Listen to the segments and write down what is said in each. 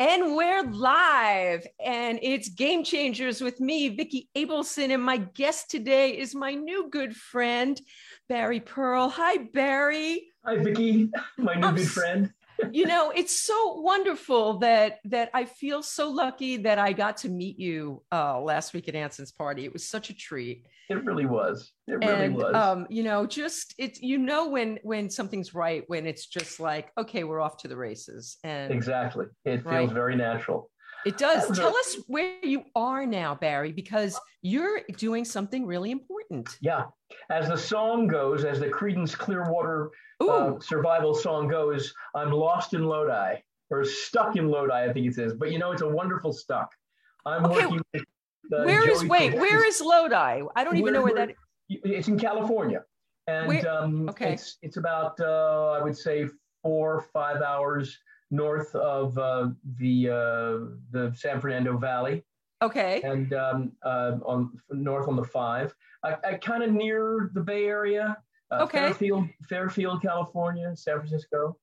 And we're live, and it's Game Changers with me, Vicki Abelson. And my guest today is my new good friend, Barry Pearl. Hi, Barry. Hi, Vicki, my new I'm good friend you know it's so wonderful that that i feel so lucky that i got to meet you uh, last week at anson's party it was such a treat it really was it really and, was um, you know just it's you know when when something's right when it's just like okay we're off to the races and exactly it feels right? very natural it does. Tell us where you are now, Barry, because you're doing something really important. Yeah. As the song goes, as the Creedence Clearwater uh, survival song goes, I'm lost in Lodi or stuck in Lodi, I think it says. But you know, it's a wonderful stuck. I'm okay. working with. Uh, where is, wait, where is Lodi? I don't even know where that is. It's in California. And um, okay. it's, it's about, uh, I would say, four, or five hours north of uh, the uh, the San Fernando Valley. Okay. And um, uh, on north on the five, I, I kind of near the Bay Area. Uh, okay. Fairfield, Fairfield, California, San Francisco,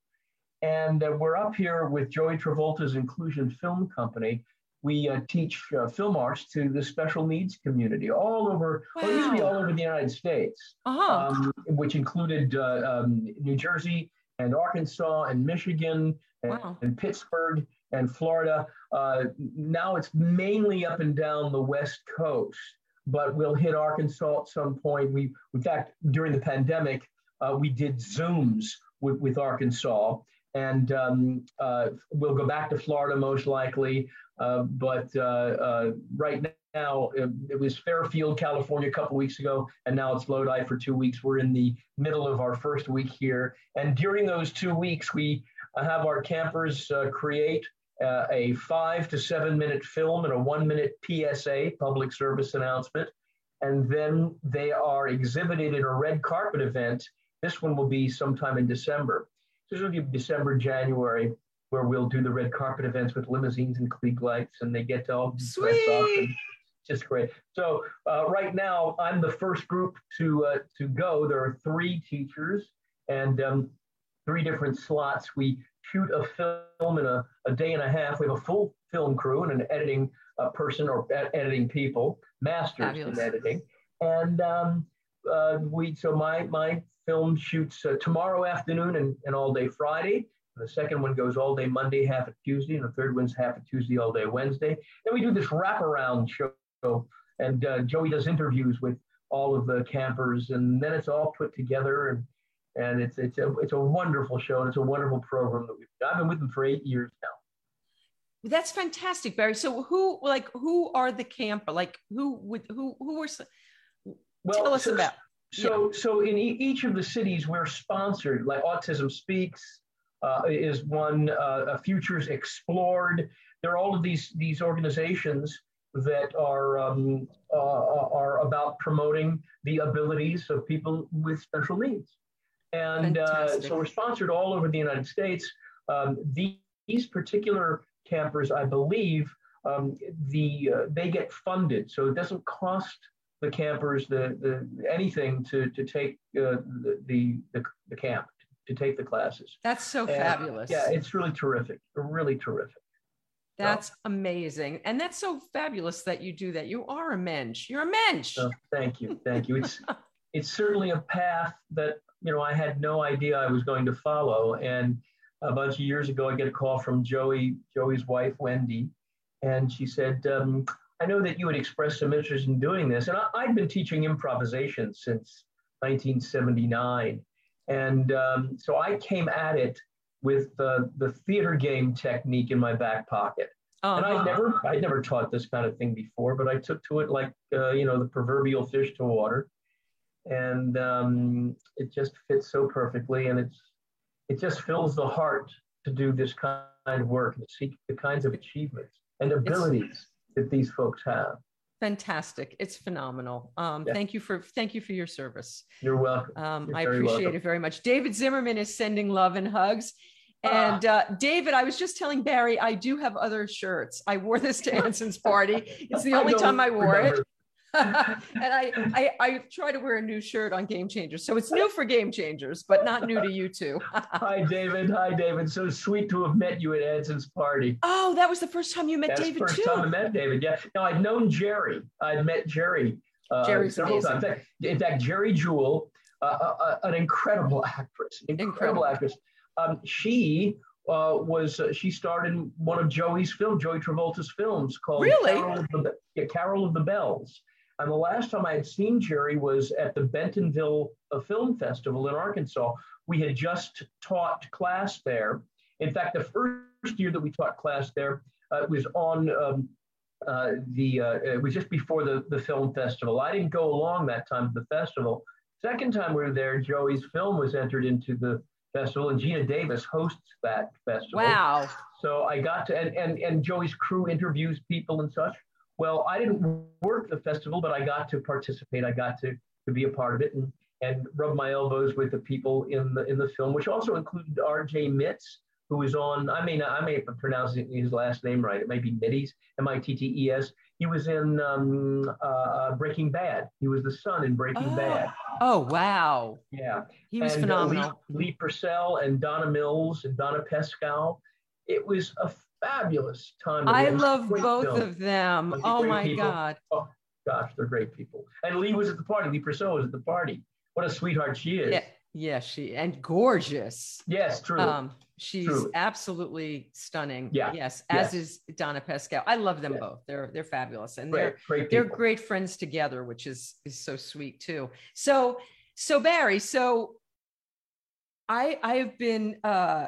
and uh, we're up here with Joey Travolta's Inclusion Film Company. We uh, teach film arts to the special needs community all over, wow. well, usually all over the United States, uh-huh. um, which included um, New Jersey and Arkansas and Michigan and, wow. and Pittsburgh and Florida. Uh, now it's mainly up and down the West Coast, but we'll hit Arkansas at some point. We, in fact, during the pandemic, uh, we did Zooms with, with Arkansas, and um, uh, we'll go back to Florida most likely. Uh, but uh, uh, right now, it, it, was Fairfield, California, a couple weeks ago, and now it's Lodi for two weeks. We're in the middle of our first week here, and during those two weeks, we have our campers uh, create uh, a five to seven minute film and a one minute PSA, public service announcement. And then they are exhibited in a red carpet event. This one will be sometime in December. This will be December, January, where we'll do the red carpet events with limousines and Klieg lights, and they get to all Sweet. dress up. And just great. So uh, right now, I'm the first group to uh, to go. There are three teachers, and um, three different slots. We shoot a film in a, a day and a half. We have a full film crew and an editing uh, person or editing people, masters Fabulous. in editing. And um, uh, we so my my film shoots uh, tomorrow afternoon and, and all day Friday. The second one goes all day Monday, half a Tuesday, and the third one's half a Tuesday, all day Wednesday. Then we do this wraparound show, and uh, Joey does interviews with all of the campers, and then it's all put together and and it's it's a it's a wonderful show and it's a wonderful program that we've I've been with them for eight years now. That's fantastic, Barry. So who like who are the camper? Like who would who who were well, tell us so, about so yeah. so in e- each of the cities we're sponsored like Autism Speaks uh, is one uh, Futures Explored. There are all of these these organizations that are um, uh, are about promoting the abilities of people with special needs. And uh, so we're sponsored all over the United States. Um, these, these particular campers, I believe, um, the uh, they get funded, so it doesn't cost the campers the, the anything to to take uh, the, the, the camp to take the classes. That's so and, fabulous. Yeah, it's really terrific. Really terrific. That's so, amazing, and that's so fabulous that you do that. You are a mensch. You're a mensch. Oh, thank you, thank you. It's it's certainly a path that you know, I had no idea I was going to follow. And a bunch of years ago, I get a call from Joey, Joey's wife, Wendy, and she said, um, I know that you had expressed some interest in doing this. And I, had been teaching improvisation since 1979. And um, so I came at it with uh, the theater game technique in my back pocket. Uh-huh. And I never, I never taught this kind of thing before, but I took to it like, uh, you know, the proverbial fish to water and um, it just fits so perfectly and it's it just fills the heart to do this kind of work and seek the kinds of achievements and abilities it's, that these folks have fantastic it's phenomenal um, yeah. thank you for thank you for your service you're welcome um, you're i appreciate welcome. it very much david zimmerman is sending love and hugs and uh, David, I was just telling Barry, I do have other shirts. I wore this to Anson's party. It's the only time I wore it. and I, I I try to wear a new shirt on Game Changers, so it's new for Game Changers, but not new to you two. Hi, David. Hi, David. So sweet to have met you at Anson's party. Oh, that was the first time you met That's David the first too. time I met David. Yeah. Now I'd known Geri. I'd met Geri uh, Geri's several amazing. times. In fact, in fact, Geri Jewell, uh, uh, uh, an incredible actress, incredible, Incredible. actress. Um, she uh, was uh, she starred in one of Joey's films, Joey Travolta's films called Really? Carol of the, yeah, Carol of the Bells. And the last time I had seen Geri was at the Bentonville uh, Film Festival in Arkansas. We had just taught class there. In fact, the first year that we taught class there uh, was on um, uh, the uh, it was just before the, the film festival. I didn't go along that time to the festival. Second time we were there, Joey's film was entered into the festival, and Geena Davis hosts that festival. Wow. So I got to, and, and, and Joey's crew interviews people and such. Well, I didn't work the festival, but I got to participate. I got to, to be a part of it and, and rub my elbows with the people in the in the film, which also included R.J. Mitz, who was on. I may not, I may have pronounced his last name right. It may be Mitties, M-I-T-T-E-S. He was in um, uh, Breaking Bad. He was the son in Breaking Oh. Bad. Oh wow. Yeah. He was And, uh, phenomenal. Lee, Lee Purcell and Donna Mills and Donna Pescow. It was a fabulous time. I It was a love both of them. Oh my people. God. Oh gosh, they're great people. And Lee was at the party. Lee Purcell was at the party. What a sweetheart she is. Yeah, yeah, she and gorgeous. Yes, true. Um, she's Truly. absolutely stunning. Yeah, Yes, as is Donna Pescow. I love them Yeah. both. They're they're fabulous, and great, they're great they're great friends together, which is is so sweet too. So so Barry, so I I have been uh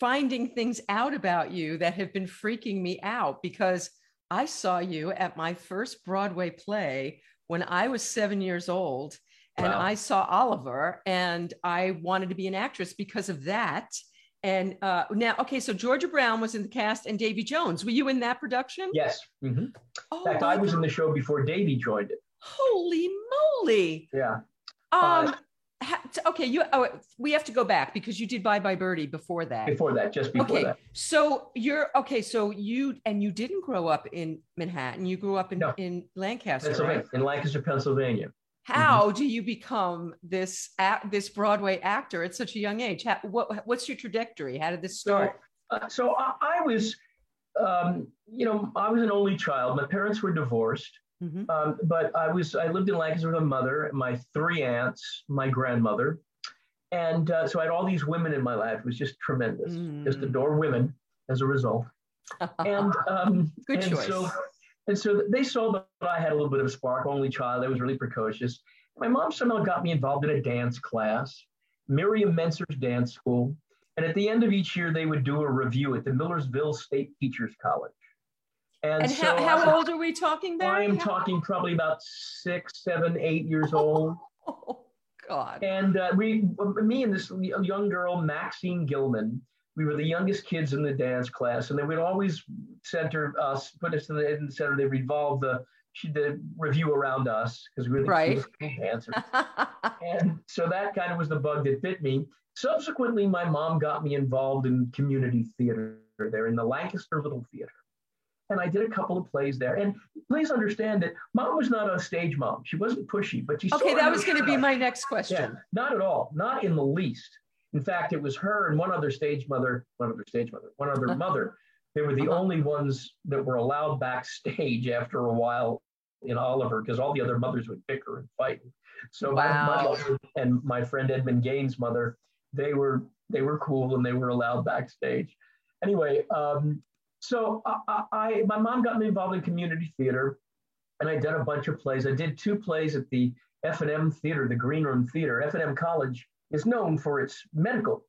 finding things out about you that have been freaking me out because I saw you at my first Broadway play when I was seven years old. And Wow. I saw Oliver, and I wanted to be an actress because of that. And uh, now, okay, so Georgia Brown was in the cast, and Davy Jones. Were you in that production? Yes. mhm. Oh, In fact, I was God. in the show before Davy joined it. Holy moly! Yeah. Um, Uh, okay, you. Oh, we have to go back because you did Bye Bye Birdie before that. Before that, just before okay, that. so you're okay. So you and you didn't grow up in Manhattan. You grew up in No. in Lancaster, Pennsylvania, right? in Lancaster, Pennsylvania. How do you become this act, this Broadway actor at such a young age? How, what what's your trajectory? How did this start? So, uh, so I, I was, um, you know, I was an only child. My parents were divorced, Mhm. um, but I was I lived in Lancaster with my mother, my three aunts, my grandmother, and uh, so I had all these women in my life. It was just tremendous. Just Mm. adore women as a result. And um, Good and choice. So, and so they saw that I had a little bit of a spark. Only child, I was really precocious. My mom somehow got me involved in a dance class, Miriam Menser's dance school. And at the end of each year, they would do a revue at the Millersville State Teachers College. And, and so how, I- old are we talking, then? I am How- talking probably about six, seven, eight years old. Oh God. And uh, we, me and this young girl, Maxine Gilman, we were the youngest kids in the dance class, and they would always center us, put us in the, in the center. They revolve the the revue around us because we were the Right. dancers. And so that kind of was the bug that bit me. Subsequently, my mom got me involved in community theater there in the Lancaster Little Theater. And I did a couple of plays there. And please understand that mom was not a stage mom. She wasn't pushy, but she okay, that was going to be my next Yeah, question. not at all. Not in the least. In fact, it was her and one other stage mother, one other stage mother, one other mother. They were the Uh-huh. only ones that were allowed backstage after a while in Oliver because all the other mothers would bicker and fight. So my- my, mother and my friend Edmund Gaines' mother, they were they were cool and they were allowed backstage. Anyway, um, so I, I, my mom got me involved in community theater, and I did a bunch of plays. I did two plays at the F and M Theater, the Green Room Theater. F and M College is known for its medical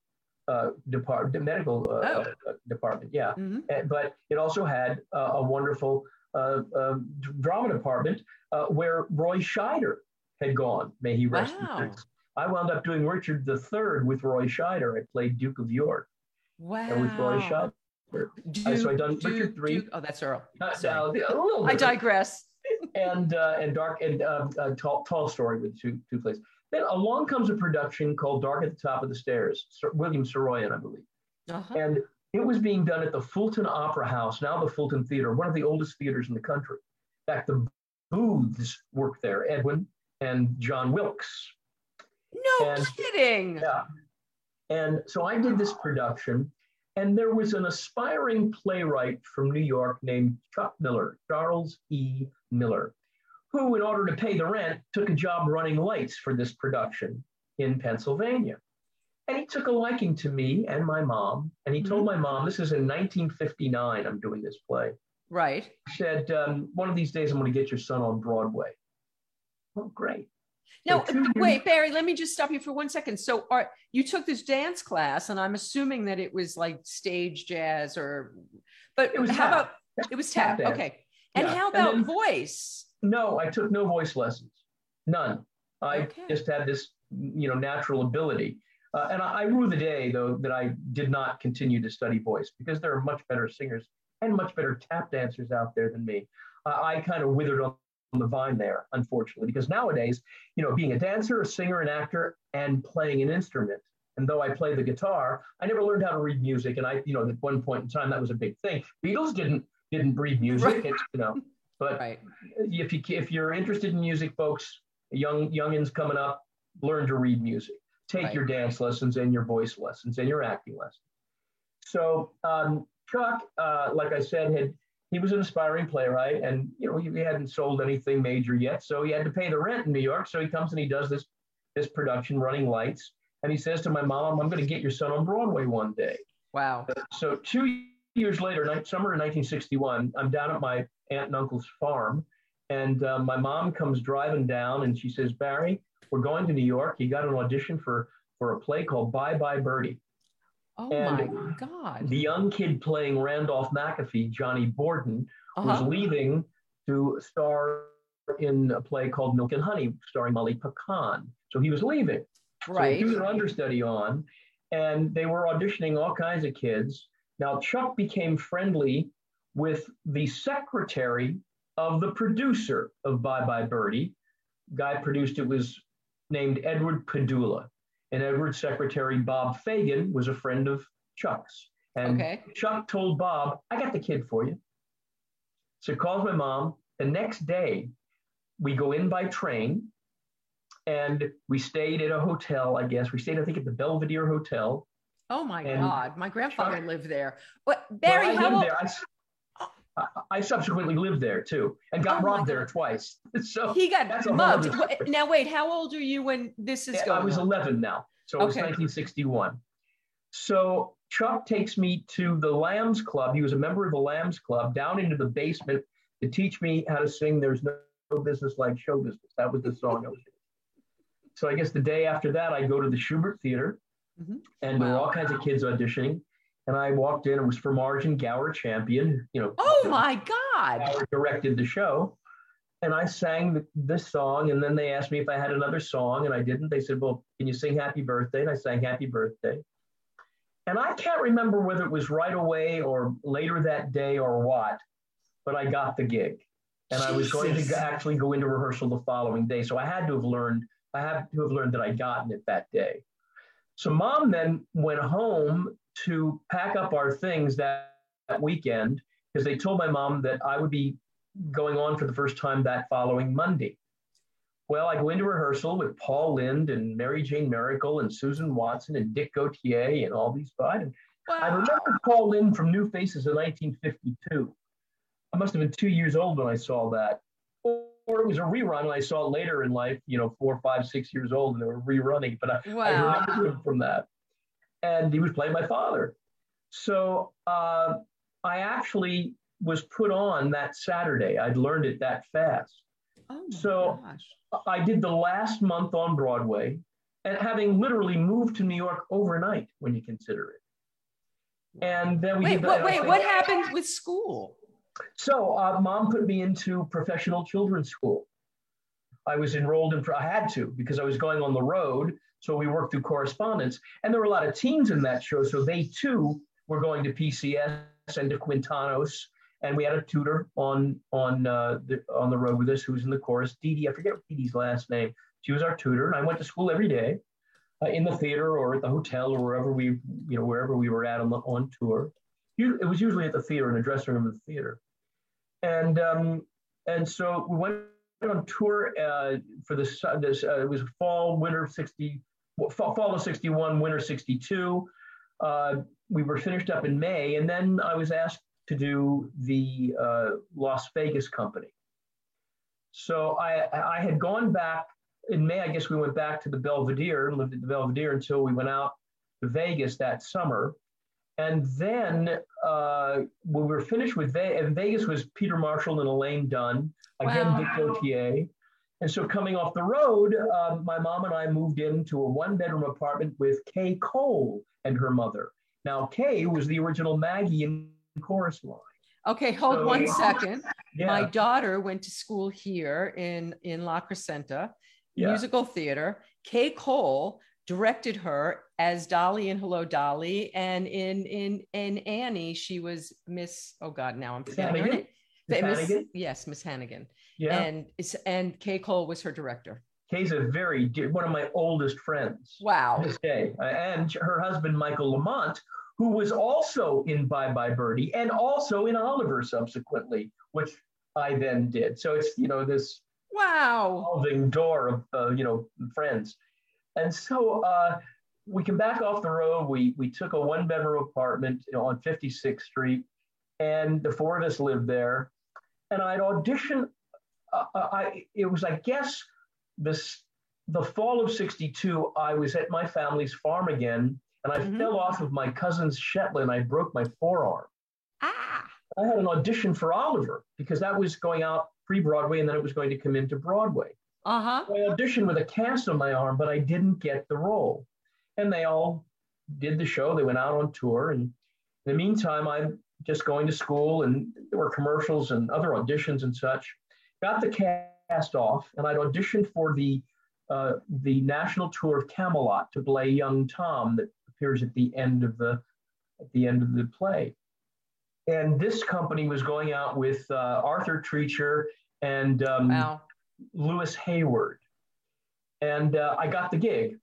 uh, department, medical uh, Oh. uh, department. Yeah, Mhm. Uh, but it also had uh, a wonderful uh, uh, drama department uh, where Roy Scheider had gone. May he rest Wow. in peace. I wound up doing Richard III with Roy Scheider. I played Duke of York Wow. and with Roy Scheider. Uh, so I done Richard three. Duke- oh, that's Earl. Uh, uh, a little I digress. and uh, and dark and uh, uh, tall, tall story with two two plays. Then along comes a production called Dark at the Top of the Stairs, Sir, William Saroyan, I believe, Uh-huh. and it was being done at the Fulton Opera House, now the Fulton Theater, one of the oldest theaters in the country. In fact, the Booths worked there, Edwin and John Wilkes. No and, kidding. Yeah. And so I did this production, and there was an aspiring playwright from New York named Chuck Miller, Charles E. Miller, who, in order to pay the rent, took a job running lights for this production in Pennsylvania. And he took a liking to me and my mom. And he mm-hmm. told my mom, this is in 1959, I'm doing this play. Right. He said, um, one of these days I'm going to get your son on Broadway. Oh, great. No, wait, Barry, let me just stop you for one second. So are, you took this dance class, and I'm assuming that it was like stage jazz or, but it was how tap. about, it was tap, tap okay. And yeah. how about and then, voice? No, I took no voice lessons, none. I okay. just had this, you know, natural ability. Uh, and I, I rue the day, though, that I did not continue to study voice because there are much better singers and much better tap dancers out there than me. Uh, I kind of withered on the vine there, unfortunately, because nowadays, you know, being a dancer, a singer, an actor, and playing an instrument. And though I play the guitar, I never learned how to read music. And I, you know, at one point in time, that was a big thing. Beatles didn't didn't read music, right. you know. But right. if you if you're interested in music, folks, young youngins coming up, learn to read music. Take right. your dance lessons and your voice lessons and your acting lessons. So um, Chuck, uh, like I said, had he was an aspiring playwright, and you know he, he, hadn't sold anything major yet, so he had to pay the rent in New York. So he comes and he does this this production, Running Lights, and he says to my mom, "I'm going to get your son on Broadway one day." Wow. So two years later, summer of 1961, I'm down at my aunt and uncle's farm, and uh, my mom comes driving down, and she says, "Barry, we're going to New York. You got an audition for for a play called Bye Bye Birdie." Oh and my God. The young kid playing Randolph McAfee, Johnny Borden, uh-huh. was leaving to star in a play called Milk and Honey, starring Molly Picon. So he was leaving. Right. So he was an understudy on, and they were auditioning all kinds of kids. Now, Chuck became friendly with the secretary of the producer of Bye Bye Birdie. Guy produced it was named Edward Padula and Edward's secretary, Bob Fagan, was a friend of Chuck's. And okay. Chuck told Bob, I got the kid for you. So calls my mom. The next day, we go in by train and we stayed at a hotel, I guess. We stayed, I think, at the Belvedere Hotel. Oh my and God. My grandfather Chuck, lived there. What Barry, well, how old? There. I, I, subsequently lived there too and got oh robbed there twice. So he got mugged. Now wait, how old are you when this is going? I was on? 11 now, so it was 1961. So Chuck takes me to the Lambs Club. He was a member of the Lambs Club down into the basement to teach me how to sing. There's no, business like show business. That was the song I was. So I guess the day after that, I go to the Shubert Theater, mm-hmm. and wow. there were all kinds of kids auditioning. And I walked in, it was for Margin Gower Champion, you know. Oh my God. Gower directed the show. And I sang this song, and then they asked me if I had another song, and I didn't. They said, Well, can you sing Happy Birthday? And I sang Happy Birthday. And I can't remember whether it was right away or later that day or what, but I got the gig. And Jesus. I was going to actually go into rehearsal the following day. So I had to have learned, I had to have learned that I'd gotten it that day. So mom then went home to pack up our things that, that weekend because they told my mom that I would be going on for the first time that following Monday. Well, I go into rehearsal with Paul Lynde and Mary Jane Miracle and Susan Watson and Dick Gautier and all these guys. Wow. I remember Paul Lynde from New Faces in 1952. I must have been two years old when I saw that. Or it was a rerun and I saw it later in life, you know, four, five, six years old and they were rerunning. But I, wow. I remember him from that and he was playing my father. So uh, I actually was put on that Saturday. I'd learned it that fast. Oh so gosh. I did the last month on Broadway, and having literally moved to New York overnight, when you consider it. And then we wait, did what, wait, what happened with school? So uh, mom put me into professional children's school. I was enrolled in, I had to because I was going on the road so we worked through correspondence. And there were a lot of teens in that show. So they too were going to PCS and to Quintanos. And we had a tutor on on uh, the on the road with us who was in the chorus. Dee Dee, I forget Dee Dee's last name. She was our tutor, and I went to school every day, uh, in the theater or at the hotel or wherever we you know wherever we were at on, the, on tour. It was usually at the theater in the dressing room of the theater, and um, and so we went on tour uh, for this. this uh, it was fall, winter '60, fall, fall of '61, winter '62. Uh, we were finished up in May, and then I was asked to do the uh, Las Vegas company. So I, I had gone back in May. I guess we went back to the Belvedere and lived at the Belvedere until we went out to Vegas that summer. And then uh, when we were finished with Vegas, Vegas was Peter Marshall and Elaine Dunn, again wow. Dick Gautier. And so coming off the road, uh, my mom and I moved into a one bedroom apartment with Kay Cole and her mother. Now, Kay was the original Maggie in Chorus Line. Okay, hold so, one second. Yeah. My daughter went to school here in, in La Crescenta, yeah. musical theater. Kay Cole directed her as Dolly in Hello Dolly, and in in in Annie, she was Miss. Oh God, now I'm forgetting her name. Miss Hannigan? Yes, Miss Hannigan. Yeah. And and Kay Cole was her director. Kay's a very one of my oldest friends. Wow. Day, and her husband Michael Lamont, who was also in Bye Bye Birdie and also in Oliver subsequently, which I then did. So it's you know this wow revolving door of uh, you know friends. And so uh, we come back off the road. We we took a one bedroom apartment on 56th Street, and the four of us lived there. And I'd audition. Uh, uh I it was I guess this the fall of 62 i was at my family's farm again and i mm-hmm. fell off of my cousin's shetland i broke my forearm ah i had an audition for oliver because that was going out pre-broadway and then it was going to come into broadway uh-huh. I auditioned with a cast on my arm, but I didn't get the role. And they all did the show. They went out on tour. And in the meantime, I'm just going to school and there were commercials and other auditions and such. Got the cast off, and I'd auditioned for the uh, the national tour of Camelot to play young Tom that appears at the end of the at the end of the play. And this company was going out with uh, Arthur Treacher and um, wow. Louis Hayward. And uh, I got the gig.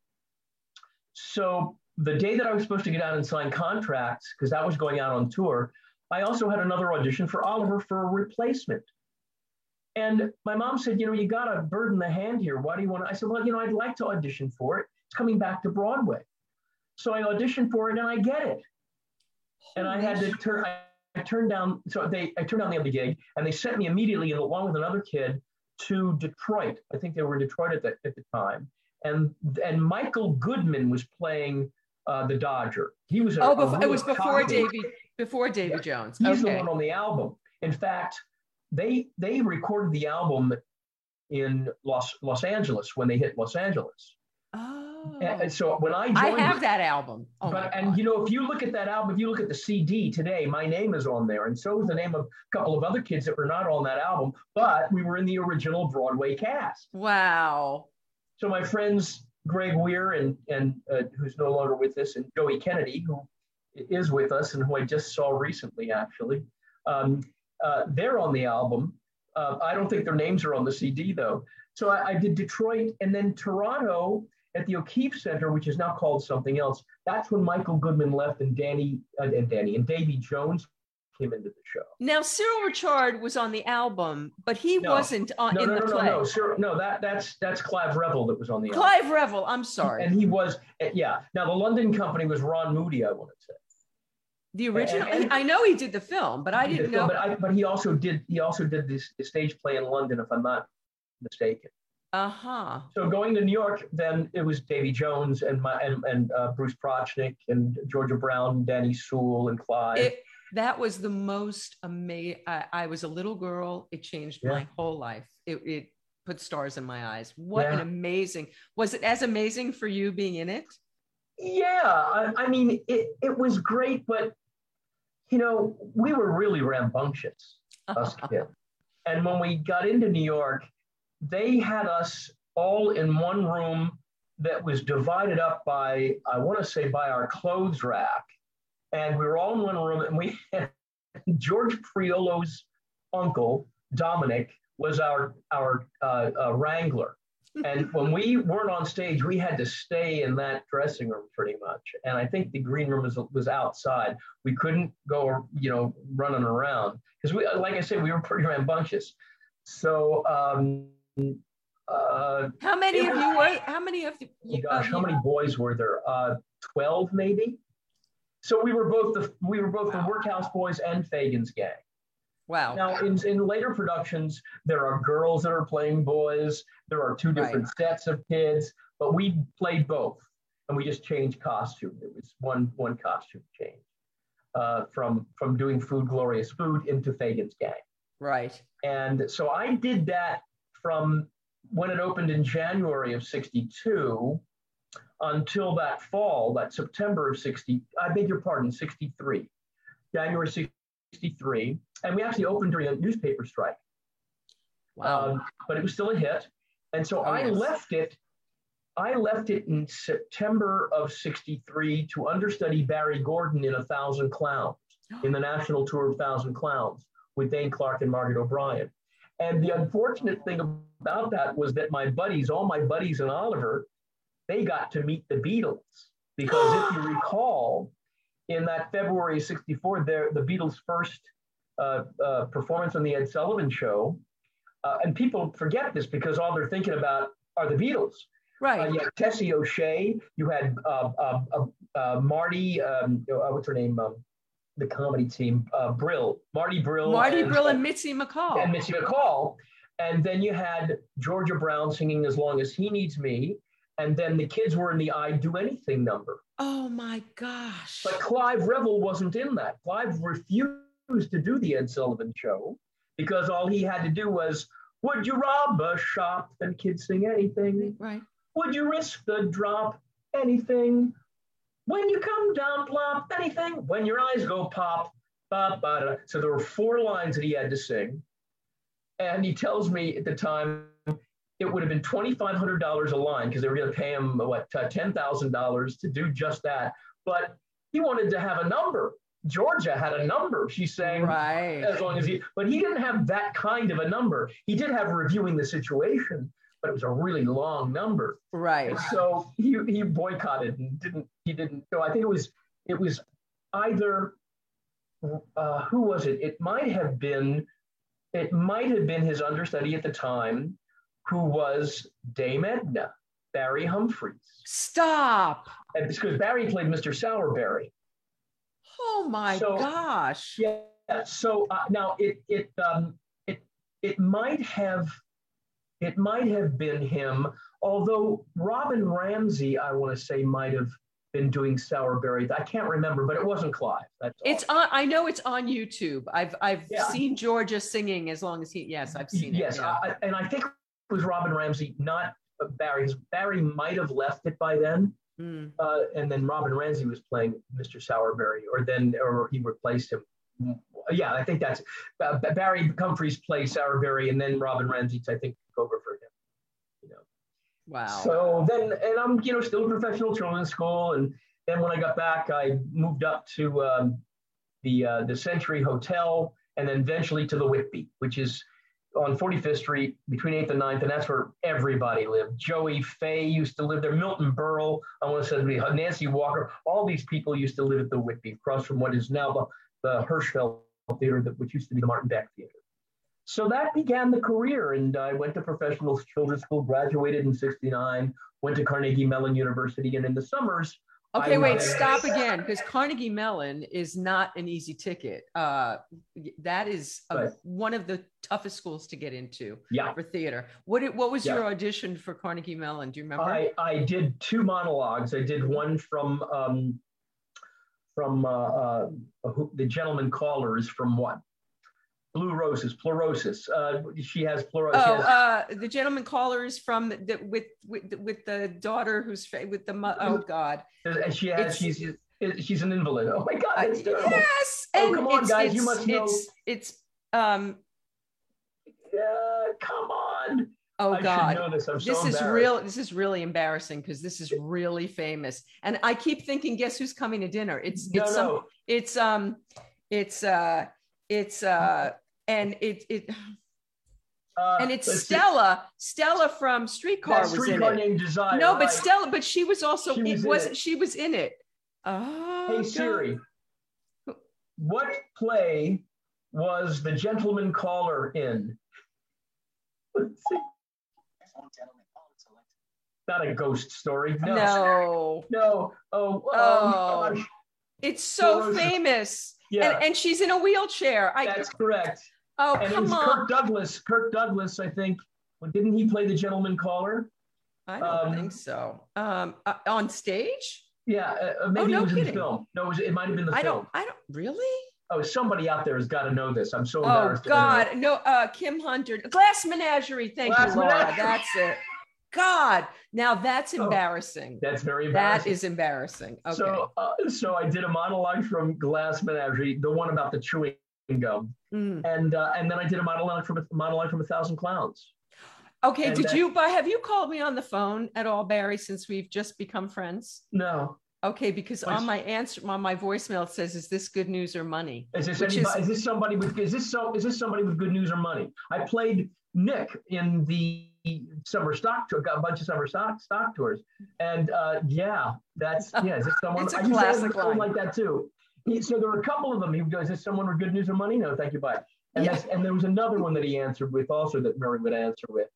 So the day that I was supposed to get out and sign contracts, because that was going out on tour, I also had another audition for Oliver for a replacement. And my mom said, you know, you got a bird in the hand here. Why do you want to? I said, well, you know, I'd like to audition for it. It's coming back to Broadway. So I auditioned for it and I get it. And I had to turn, I, turned down, so they, I turned down the other gig and they sent me immediately along with another kid to Detroit. I think they were in Detroit at the, at the time. And, and Michael Goodman was playing uh, the Dodger. He was a, oh, before, it was before Davy before Davy yeah, Jones. He's okay. the one on the album. In fact, they they recorded the album in Los Los Angeles when they hit Los Angeles. Oh. And so when I joined, I have that album. Oh but and you know, if you look at that album, if you look at the CD today, my name is on there, and so is the name of a couple of other kids that were not on that album, but we were in the original Broadway cast. Wow. So my friends Greg Weir and and uh, who's no longer with us, and Joey Kennedy, who is with us and who I just saw recently, actually, um, uh, they're on the album. Uh, I don't think their names are on the CD though. So I, I did Detroit and then Toronto at the O'Keefe Center, which is now called something else. That's when Michael Goodman left and Danny uh, and Danny and Davy Jones came into the show. Now Cyril Ritchard was on the album, but he no. wasn't on no, in no, the no, play. No, no, Cyril, no, that that's that's Clive Revill that was on the Clive album. Revill. I'm sorry. And he was eh, yeah. Now the London company was Ron Moody. I want to say. The original. And, and, I know he did the film, but I didn't know. Film, but, I, but he also did. He also did this, this stage play in London, if I'm not mistaken. Uh-huh. So going to New York, then it was Davy Jones and my and, and uh, Bruce Prochnik and Georgia Brown, Danny Sewell, and Clive. It, that was the most amazing. I, I, was a little girl. It changed yeah. my whole life. It, it, put stars in my eyes. What yeah. an amazing! Was it as amazing for you being in it? Yeah, I, I mean, it it was great, but you know, we were really rambunctious, us kids. And when we got into New York, they had us all in one room that was divided up by, I want to say, by our clothes rack. And we were all in one room, and we had George Priolo's uncle, Dominic, was our, our uh, uh, wrangler. and when we weren't on stage, we had to stay in that dressing room pretty much. And I think the green room was, was outside. We couldn't go, you know, running around because we, like I said, we were pretty rambunctious. So um, uh, how many of you were? How many of oh you? gosh, how many boys were there? Uh, Twelve, maybe. So we were both the we were both wow. the Workhouse Boys and Fagin's gang. Wow. Now, in, in later productions, there are girls that are playing boys. There are two different right. sets of kids, but we played both, and we just changed costume. It was one one costume change uh, from from doing Food Glorious Food into Fagin's gang. Right. And so I did that from when it opened in January of '62 until that fall, that September of 60, I beg your pardon, 63, January 63. And we actually opened during a newspaper strike. Wow. Um, but it was still a hit. And so oh, I yes. left it. I left it in September of 63 to understudy Barry Gordon in A Thousand Clowns, in the national tour of Thousand Clowns with Dane Clark and Margaret O'Brien. And the unfortunate thing about that was that my buddies, all my buddies in Oliver, they got to meet the Beatles. Because if you recall, in that February 64, there, the Beatles' first uh, uh, performance on the Ed Sullivan Show, uh, and people forget this because all they're thinking about are the Beatles. Right. Uh, you had Tessie O'Shea. You had uh, uh, Marty. Um, what's her name? Um, the comedy team. Brill. Marty Brill. Marty and, Brill and Mitzi McCall. And Mitzi McCall. And then you had Georgia Brown singing "As Long as He Needs Me." And then the kids were in the I'd Do Anything number. Oh my gosh. But Clive Revill wasn't in that. Clive refused to do the Ed Sullivan show because all he had to do was, Would you rob a shop? And kids sing anything. Right. Would you risk the drop? Anything. When you come down plop, anything. When your eyes go pop, ba, ba, da. So there were four lines that he had to sing. And he tells me at the time, it would have been $2,500 a line because they were going to pay him what $10,000 to do just that. But he wanted to have a number. Georgia had a number. She's saying right. as long as he, but he didn't have that kind of a number. He did have reviewing the situation, but it was a really long number. Right. And so he he boycotted and didn't he didn't. So I think it was it was either uh, who was it? It might have been it might have been his understudy at the time who was Dame Edna, Barry Humphries. Stop. And because Barry played Mr. Sowerberry. Oh my so, gosh. Yeah. So uh, now it it um it it might have it might have been him, although Robin Ramsay, I want to say, might have been doing Sowerberry. I can't remember, but it wasn't Clive. That's it's on. I know it's on YouTube. I've I've yeah. seen Georgia singing as long as he. Yes, I've seen yes, it. Yes, yeah. and I think was Robin Ramsay, not Barry. Barry might have left it by then. Mm. Uh, and then Robin Ramsay was playing Mr. Sowerberry, or then, or he replaced him. Yeah, I think that's uh, Barry Humphries played Sowerberry, and then Robin Ramsey, I think, took over for him. You know. Wow. So then, and I'm, you know, still in professional children's school, and then when I got back, I moved up to um, the uh, the Century Hotel, and then eventually to the Whitby, which is on 45th Street between 8th and 9th, and that's where everybody lived. Joey Faye used to live there. Milton Berle, I want to say Nancy Walker. All these people used to live at the Whitby, across from what is now the, the Hirschfeld Theater, that, which used to be the Martin Beck Theater. So that began the career, and I went to professional children's school, graduated in 69, went to Carnegie Mellon University, and in the summers, Okay, wait, stop again because Carnegie Mellon is not an easy ticket. Uh, that is a, right. one of the toughest schools to get into yeah. for theater. What what was yeah. your audition for Carnegie Mellon? Do you remember? I, I did two monologues. I did one from um, from uh, uh, the gentleman caller is from what? Blue roses, pleurosis. Uh, she has pleurosis. Oh, uh, the gentleman caller is from the, with with with the daughter who's with the mother. oh god. And she has it's, she's she's an invalid. Oh my god, that's terrible. Yes, oh, and come on, guys, you must know. It's it's um. Yeah, come on. Oh I God! This, this is real. This is really embarrassing because this is really famous, and I keep thinking, guess who's coming to dinner? It's it's no, some, it's um, it's uh, it's uh, and it it. Uh, and it's Stella. See. Stella from Streetcar was Streetcar in it. Desire, no, but right. Stella, but she was also she was it was it. she was in it. Oh, hey God. Siri, what play was the gentleman caller in? Let's. Not a ghost story. No. No. No. Oh. Oh. oh it's so famous. Yeah. And, and, she's in a wheelchair. I, That's correct. Oh, and come on. Kirk Douglas. Kirk Douglas, I think. Well, Didn't he play the gentleman caller? I don't um, think so. Um, uh, on stage? Yeah, uh, uh maybe oh, no it was kidding. in the film. No, it, was, it might have been the I film. Don't, I don't really. Oh, somebody out there has got to know this. I'm so oh, embarrassed. Oh God, no, uh, Kim Hunter, Glass Menagerie. Thank Glass you, Laura. Menagerie. That's it. God, now that's oh, embarrassing. Oh, that's very embarrassing. That is embarrassing. Okay. So, uh, so I did a monologue from Glass Menagerie, the one about the chewing gum, mm. and uh, and then I did a monologue from a monologue from a thousand clowns. Okay, and did you? But have you called me on the phone at all, Barry? Since we've just become friends? No. Okay, because on my answer on my voicemail it says, "Is this good news or money?" Is this anybody, is, is, this somebody with is this so is this somebody with good news or money? I played Nick in the summer stock tour, got a bunch of summer stock stock tours, and uh, yeah, that's yeah. Is this someone? it's a I classic line. like that too. He, so there were a couple of them. He goes, "Is this someone with good news or money?" No, thank you, bye. And yeah. and there was another one that he answered with also that Murray would answer with.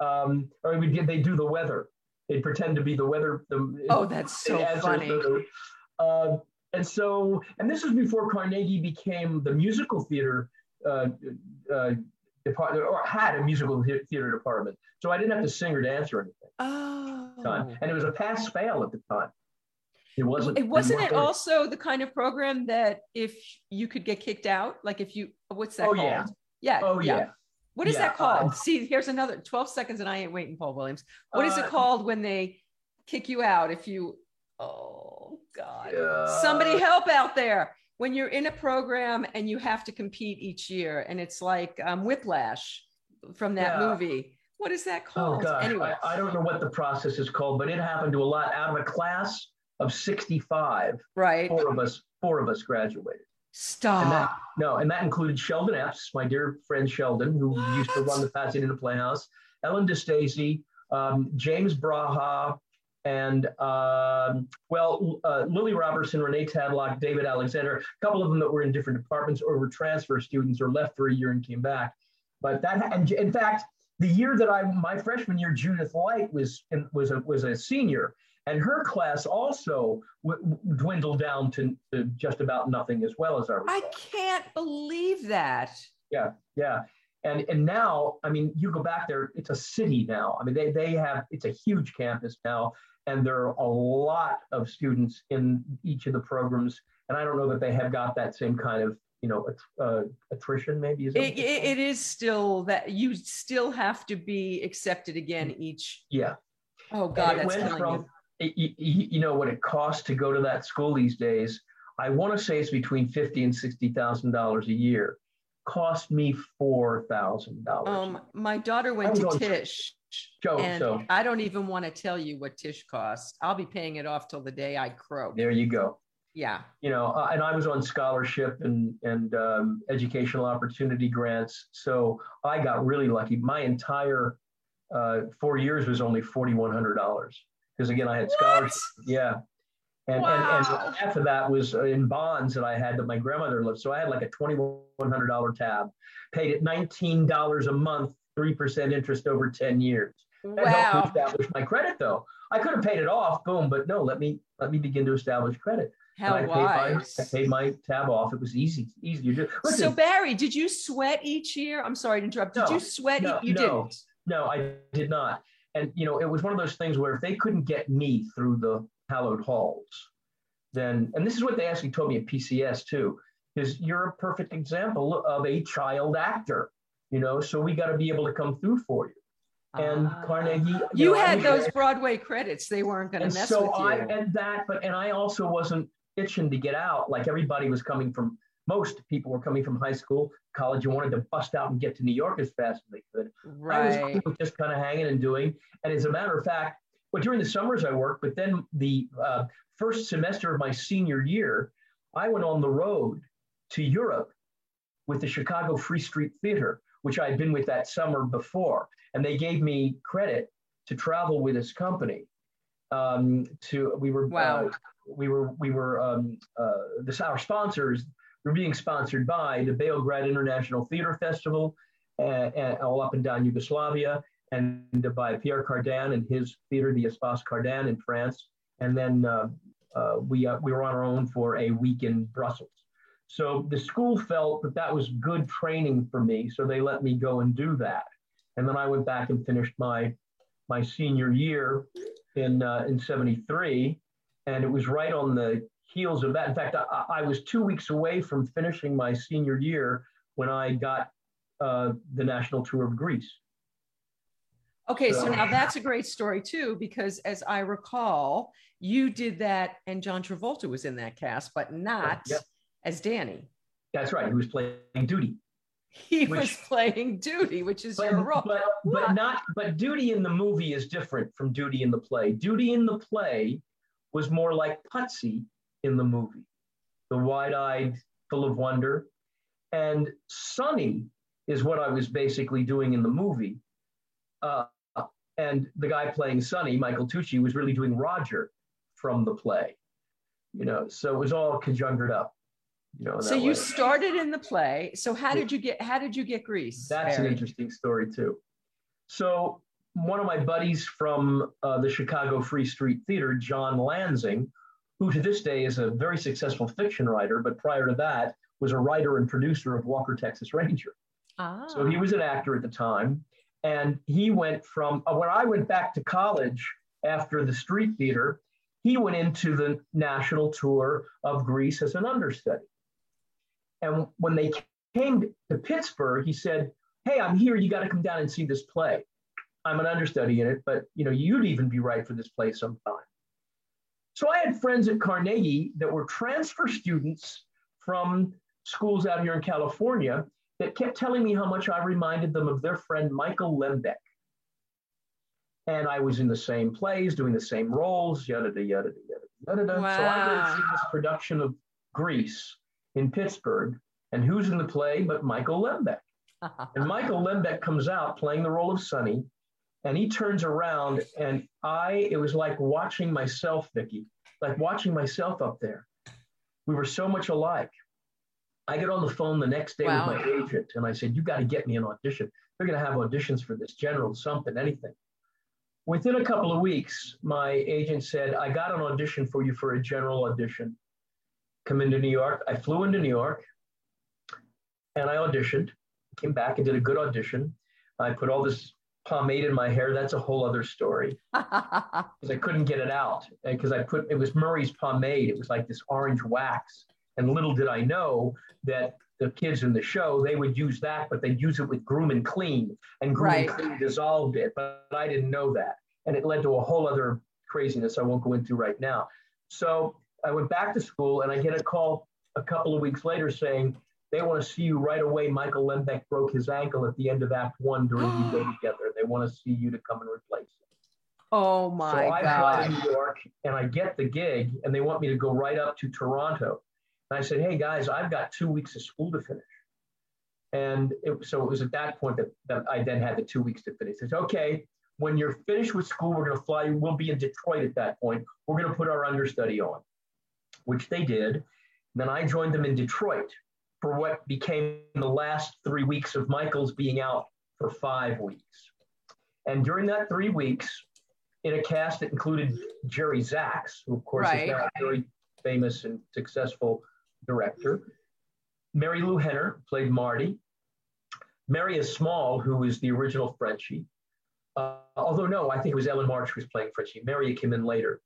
Um, or we did they do the weather? They pretend to be the weather. The, oh, that's so funny. The, uh, and so, and this was before Carnegie became the musical theater uh, uh, department, or had a musical theater department. So I didn't have to sing or dance or anything. Oh. And it was a pass fail at the time. It wasn't. It wasn't it also the kind of program that if you could get kicked out, like if you, what's that oh, called? Yeah. Yeah. Oh yeah. yeah. What is yeah, that called? Uh, See, here's another 12 seconds and I ain't waiting, Paul Williams. What is it uh, called when they kick you out if you, oh God, somebody help out there. When you're in a program and you have to compete each year and it's like um, Whiplash from that yeah. movie. What is that oh, called? Oh gosh, anyway. I, I don't know what the process is called, but it happened to a lot out of a class of 65. Right. Four of us, four of us graduated. Stop. And that, no, and that included Sheldon Epps, my dear friend Sheldon, who what? used to run the Pasadena Playhouse, Ellen DeStacy, um, James Braha, and um, well, uh, Lily Robertson, Renee Tadlock, David Alexander, a couple of them that were in different departments or were transfer students or left for a year and came back. But that, and in fact, the year that I, my freshman year, Judith Light was was a, was a senior, and her class also w- dwindled down to, to, just about nothing as well as our. I can't believe that. Yeah, yeah. And, and now, I mean, you go back there, it's a city now. I mean, they, they have, it's a huge campus now, and there are a lot of students in each of the programs. And I don't know that they have got that same kind of, you know, uh, attrition maybe. Is it, it is still that you still have to be accepted again each. Yeah. Oh God, that's killing from, you you, you know what it costs to go to that school these days. I want to say it's between fifty and sixty thousand dollars a year. Cost me four thousand dollars. Um, my daughter went to Tisch, Joe, and so. I don't even want to tell you what Tisch costs. I'll be paying it off till the day I croak. There you go. Yeah. You know, uh, and I was on scholarship and and um, educational opportunity grants, so I got really lucky. My entire uh, four years was only forty one hundred dollars because again, I had scholarship. Yeah. And, wow. and, and half of that was uh, in bonds that I had that my grandmother lived. So I had like a $2,100 tab, paid at $19 a month, 3% interest over 10 years. That wow. helped establish my credit though. I could have paid it off, boom, but no, let me let me begin to establish credit. How I wise. Paid my, I paid my tab off. It was easy, easy to do. Listen, so Barry, did you sweat each year? I'm sorry to interrupt. Did no, you sweat? No, you no, didn't. No, I did not and you know, it was one of those things where if they couldn't get me through the hallowed halls, then and this is what they actually told me at PCS too, is you're a perfect example of a child actor, you know, so we got to be able to come through for you. And uh, Carnegie, you, you know, had those Broadway credits; they weren't going to mess so with you. I and that, but and I also wasn't itching to get out. Like everybody was coming from most people were coming from high school, college, and wanted to bust out and get to New York as fast as they could. Right. I was just kind of hanging and doing. And as a matter of fact, well, during the summers I worked, but then the uh, first semester of my senior year, I went on the road to Europe with the Chicago Free Street Theater, which I had been with that summer before. And they gave me credit to travel with this company. Um, to we were wow. Uh, we were we were um, uh, this our sponsors we're being sponsored by the Beograd International Theater Festival, uh, uh, all up and down Yugoslavia, and by Pierre Cardin and his theater, the Espace Cardin in France. And then uh, uh, we, uh, we were on our own for a week in Brussels. So the school felt that that was good training for me. So they let me go and do that. And then I went back and finished my, my senior year in, uh, in 73. And it was right on the heels of that. In fact, I, I was two weeks away from finishing my senior year when I got uh, the national tour of Grease. Okay, so, now that's a great story too, because as I recall, you did that, and John Travolta was in that cast, but not yep. as Danny. That's right. He was playing Doody. He which, was playing Doody, which is but, your role. But, but not. But Doody in the movie is different from Doody in the play. Doody in the play was more like Putzie in the movie, the wide-eyed, full of wonder, and Sonny is what I was basically doing in the movie. Uh, and the guy playing Sonny, Michael Tucci, was really doing Roger from the play. You know, so it was all conjunctured up. You know, so you way. started in the play. So how did you get how did you get Grease? That's Barry? an interesting story too. So one of my buddies from uh, the Chicago Free Street Theater, John Lansing, who to this day is a very successful fiction writer, but prior to that was a writer and producer of Walker, Texas Ranger. Ah. So he was an actor at the time. And he went from uh, when I went back to college after the street theater, he went into the national tour of Grease as an understudy. And when they came to Pittsburgh, he said, Hey, I'm here. You got to come down and see this play. I'm an understudy in it, but you know, you'd even be right for this play sometime. So I had friends at Carnegie that were transfer students from schools out here in California that kept telling me how much I reminded them of their friend Michael Lembeck. And I was in the same plays, doing the same roles, yada, yada, yada, yada, yada. Wow. So I went to see this production of Grease in Pittsburgh. And who's in the play but Michael Lembeck? and Michael Lembeck comes out playing the role of Sonny. And he turns around, and I, it was like watching myself, Vicki, like watching myself up there. We were so much alike. I get on the phone the next day wow. with my agent and I said, You got to get me an audition. They're going to have auditions for this general, something, anything. Within a couple of weeks, my agent said, I got an audition for you for a general audition. Come into New York. I flew into New York and I auditioned, came back and did a good audition. I put all this pomade in my hair. That's a whole other story because I couldn't get it out because I put it was Murray's pomade. It was like this orange wax and little did I know that the kids in the show, they would use that, but they'd use it with Groom and Clean, and Groom right. and Clean dissolved it. But I didn't know that. And it led to a whole other craziness I won't go into right now. So I went back to school and I get a call a couple of weeks later saying, they want to see you right away. Michael Lembeck broke his ankle at the end of Act One during the day together. They want to see you to come and replace him. Oh my so I God. fly to New York and I get the gig, and they want me to go right up to Toronto. And I said, hey guys, I've got two weeks of school to finish. And it, so it was at that point that, that I then had the two weeks to finish. I said, okay, when you're finished with school, we're going to fly. We'll be in Detroit at that point. We're going to put our understudy on, which they did. And then I joined them in Detroit for what became the last three weeks of Michael's being out for five weeks. And during that three weeks, in a cast that included Jerry Zaks, who of course right. is now very famous and successful director. Marilu Henner played Marty. Marya Small, who was the original Frenchie. Uh, although no, I think it was Ellen March who was playing Frenchie. Mary came in later.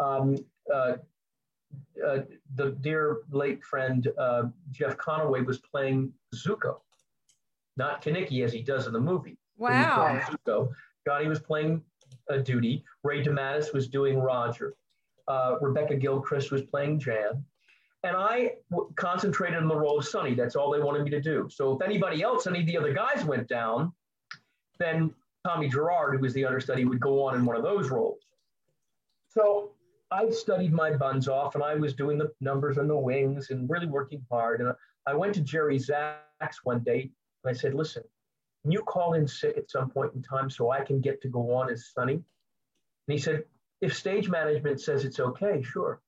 Um, uh, uh, the dear late friend uh, Jeff Conaway was playing Zuko, not Kenickie as he does in the movie. Wow. Zuko. Johnny was playing a Doody. Ray DeMattis was doing Roger. Uh, Rebecca Gilchrist was playing Jan. And I w- concentrated on the role of Sonny. That's all they wanted me to do. So if anybody else, any of the other guys went down, then Tommy Gerard, who was the understudy, would go on in one of those roles. So I studied my buns off and I was doing the numbers and the wings and really working hard. And I went to Jerry Zaks one day and I said, listen, can you call in sick at some point in time so I can get to go on as Sonny? And he said, if stage management says it's okay, sure.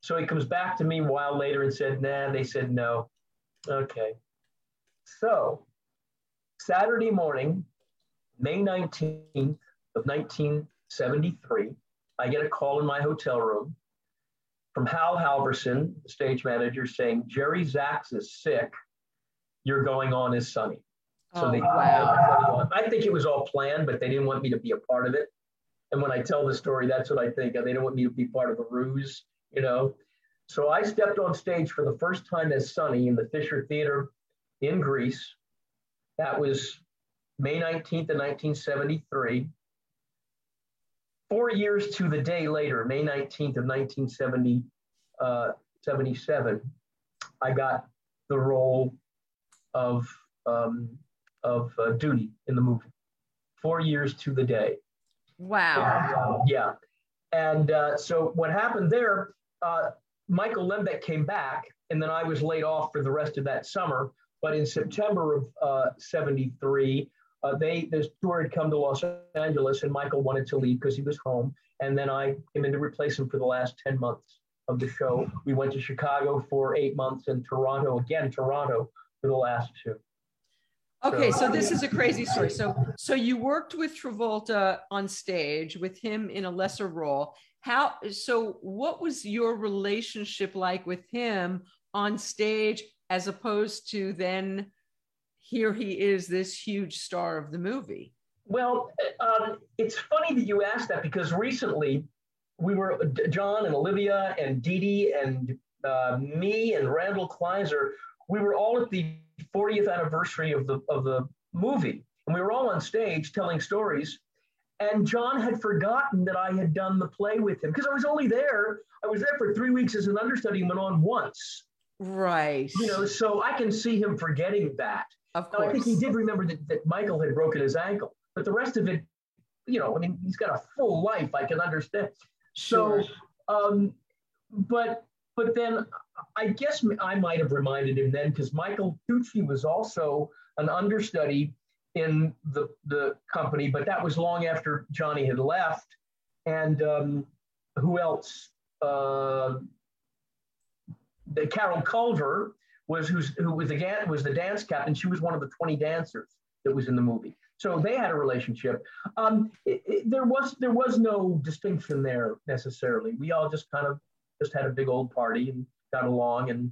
So he comes back to me a while later and said, nah, they said no. Okay. So Saturday morning, May 19th of 1973, I get a call in my hotel room from Hal Halverson, the stage manager, saying, Jerry Zaks is sick. You're going on as Sonny. So oh, they, wow. I think it was all planned, but they didn't want me to be a part of it. And when I tell the story, that's what I think. They didn't want me to be part of the ruse, you know. So I stepped on stage for the first time as Sonny in the Fisher Theater in Grease. That was May 19th of 1973. Four years to the day later, May 19th of 1977, uh, I got the role of, um, of uh, Doody in the movie. Four years to the day. Wow. yeah. And uh, so what happened there, uh, Michael Lembeck came back, and then I was laid off for the rest of that summer. But in September of uh, 73, uh, they the tour had come to Los Angeles, and Michael wanted to leave because he was home. And then I came in to replace him for the last 10 months of the show. We went to Chicago for eight months and Toronto, again, Toronto for the last two. Okay, so this is a crazy story. So so you worked with Travolta on stage with him in a lesser role. How so what was your relationship like with him on stage as opposed to then here he is this huge star of the movie? Well, um, it's funny that you asked that because recently we were John and Olivia and Dee Dee and uh, me and Randall Kleiser. We were all at the 40th anniversary of the of the movie, and we were all on stage telling stories. And John had forgotten that I had done the play with him because I was only there. I was there for three weeks as an understudy and went on once. Right. You know, so I can see him forgetting that. Of course. Now, I think he did remember that, that Michael had broken his ankle, but the rest of it, you know, I mean, he's got a full life. I can understand. Sure. So, um, but but then I guess I might have reminded him then because Michael Tucci was also an understudy in the, the company, but that was long after Johnny had left. And um, who else? Uh, the Carol Culver was who's, who was the was the dance captain. She was one of the 20 dancers that was in the movie. So they had a relationship. Um, it, it, there was there was no distinction there necessarily. We all just kind of just had a big old party and got along and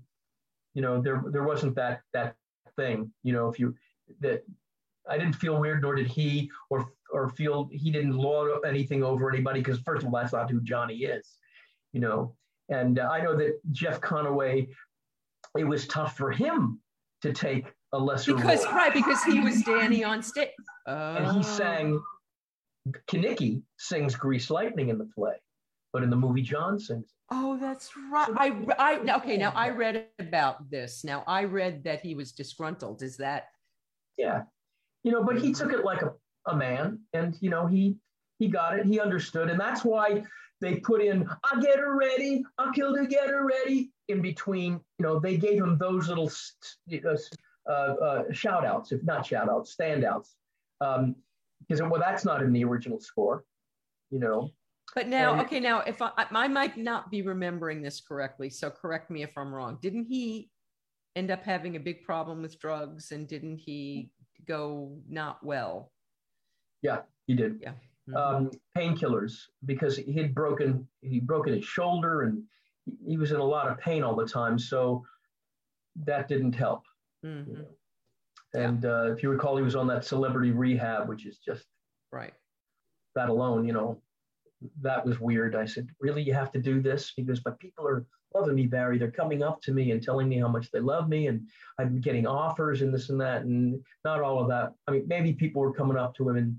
you know there there wasn't that that thing you know if you that I didn't feel weird nor did he or or feel he didn't lord anything over anybody because first of all that's not who Johnny is you know and uh, I know that Jeff Conaway it was tough for him to take a lesser because role. right because he was Danny on stage and he sang Kenickie sings Grease Lightning in the play but in the movie John sings Oh, that's right. I, I, okay. Now I read about this. Now I read that he was disgruntled. Is that? Yeah, you know, but he took it like a, a man, and you know, he he got it. He understood, and that's why they put in "I'll get her ready," "I'll kill to get her ready" in between. You know, they gave him those little uh, uh, shout outs, if not shout outs, standouts. Um, because well, that's not in the original score. You know, but now, and, okay, now if I, I might not be remembering this correctly, so correct me if I'm wrong. Didn't he end up having a big problem with drugs and didn't he go not well? Yeah, he did. Yeah. Mm-hmm. Um, painkillers because he had broken he broken his shoulder and he was in a lot of pain all the time. So that didn't help. Mm-hmm. You know? And yeah. uh, if you recall, he was on that celebrity rehab, which is just right. That alone, you know, that was weird. I said, Really, you have to do this? He goes, But people are loving me, Barry. They're coming up to me and telling me how much they love me, and I'm getting offers and this and that. And not all of that. I mean, maybe people were coming up to him and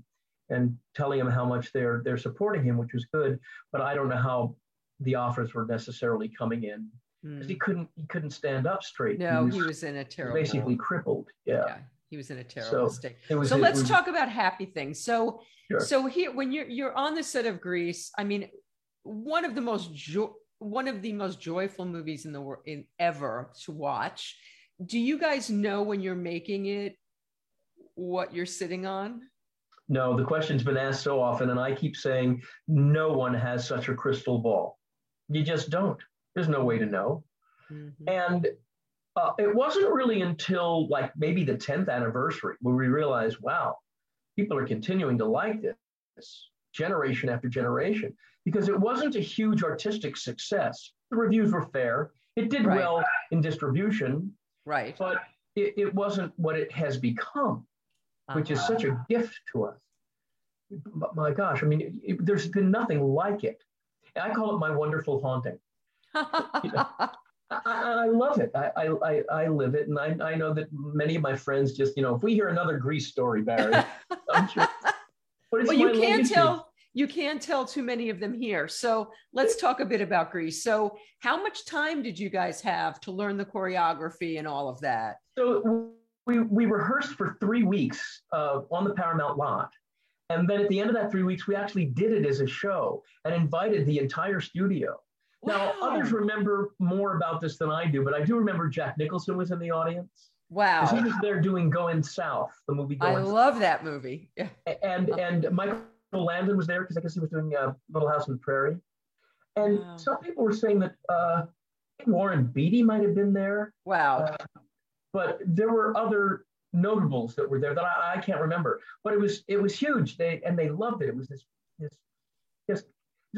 and telling him how much they're they're supporting him, which was good. But I don't know how the offers were necessarily coming in because mm. he couldn't he couldn't stand up straight. No, he was, he was in a terrible, basically crippled. Yeah. yeah. He was in a terrible so state. Was, so let's was, talk about happy things. So Sure. So here, when you're you're on the set of Grease, I mean, one of the most jo- one of the most joyful movies in the world in ever to watch. Do you guys know when you're making it what you're sitting on? No, the question's been asked so often, and I keep saying no one has such a crystal ball. You just don't. There's no way to know. Mm-hmm. And uh, it wasn't really until like maybe the 10th anniversary where we realized, wow, people are continuing to like this generation after generation because it wasn't a huge artistic success. The reviews were fair. It did right. well in distribution. Right. But it, it wasn't what it has become, uh-huh. which is such a gift to us. But my gosh, I mean, it, there's been nothing like it. I call it my wonderful haunting. you know, I, I, love it. I, I, I live it. And I, I know that many of my friends just, you know, if we hear another Grease story, Barry, I'm sure. well, you can't legacy. tell you can't tell too many of them here. So let's talk a bit about Grease. So how much time did you guys have to learn the choreography and all of that? So we, we rehearsed for three weeks uh, on the Paramount lot. And then at the end of that three weeks, we actually did it as a show and invited the entire studio. Wow. Now, others remember more about this than I do, but I do remember Jack Nicholson was in the audience. Wow. He was there doing Going South, the movie Going I love that movie. Yeah. And, and Michael Landon was there because I guess he was doing uh, Little House on the Prairie. And wow. some people were saying that uh, Warren Beatty might have been there. Wow. Uh, but there were other notables that were there that I, I, can't remember. But it was it was huge. They and they loved it. It was this this just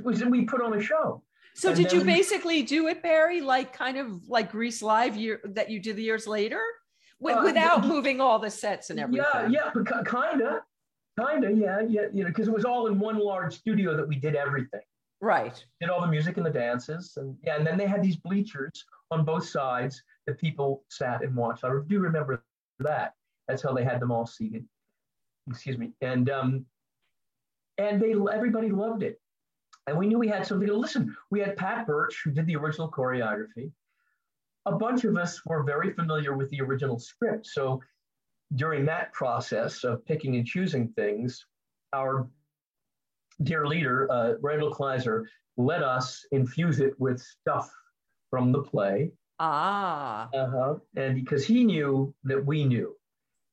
was we put on a show. So and did you we, basically do it, Barry, like kind of like Grease Live year that you did the years later? Uh, without moving all the sets and everything. Yeah, yeah, but kind of. Yeah, yeah, you know, because it was all in one large studio that we did everything. Right. Did all the music and the dances, and yeah, and then they had these bleachers on both sides that people sat and watched. I do remember that. That's how they had them all seated. Excuse me, and um, and they everybody loved it, and we knew we had something to listen. We had Pat Birch who did the original choreography. A bunch of us were very familiar with the original script, so during that process of picking and choosing things, our dear leader, uh, Randall Kleiser, let us infuse it with stuff from the play. Ah. Uh-huh. And because he knew that we knew.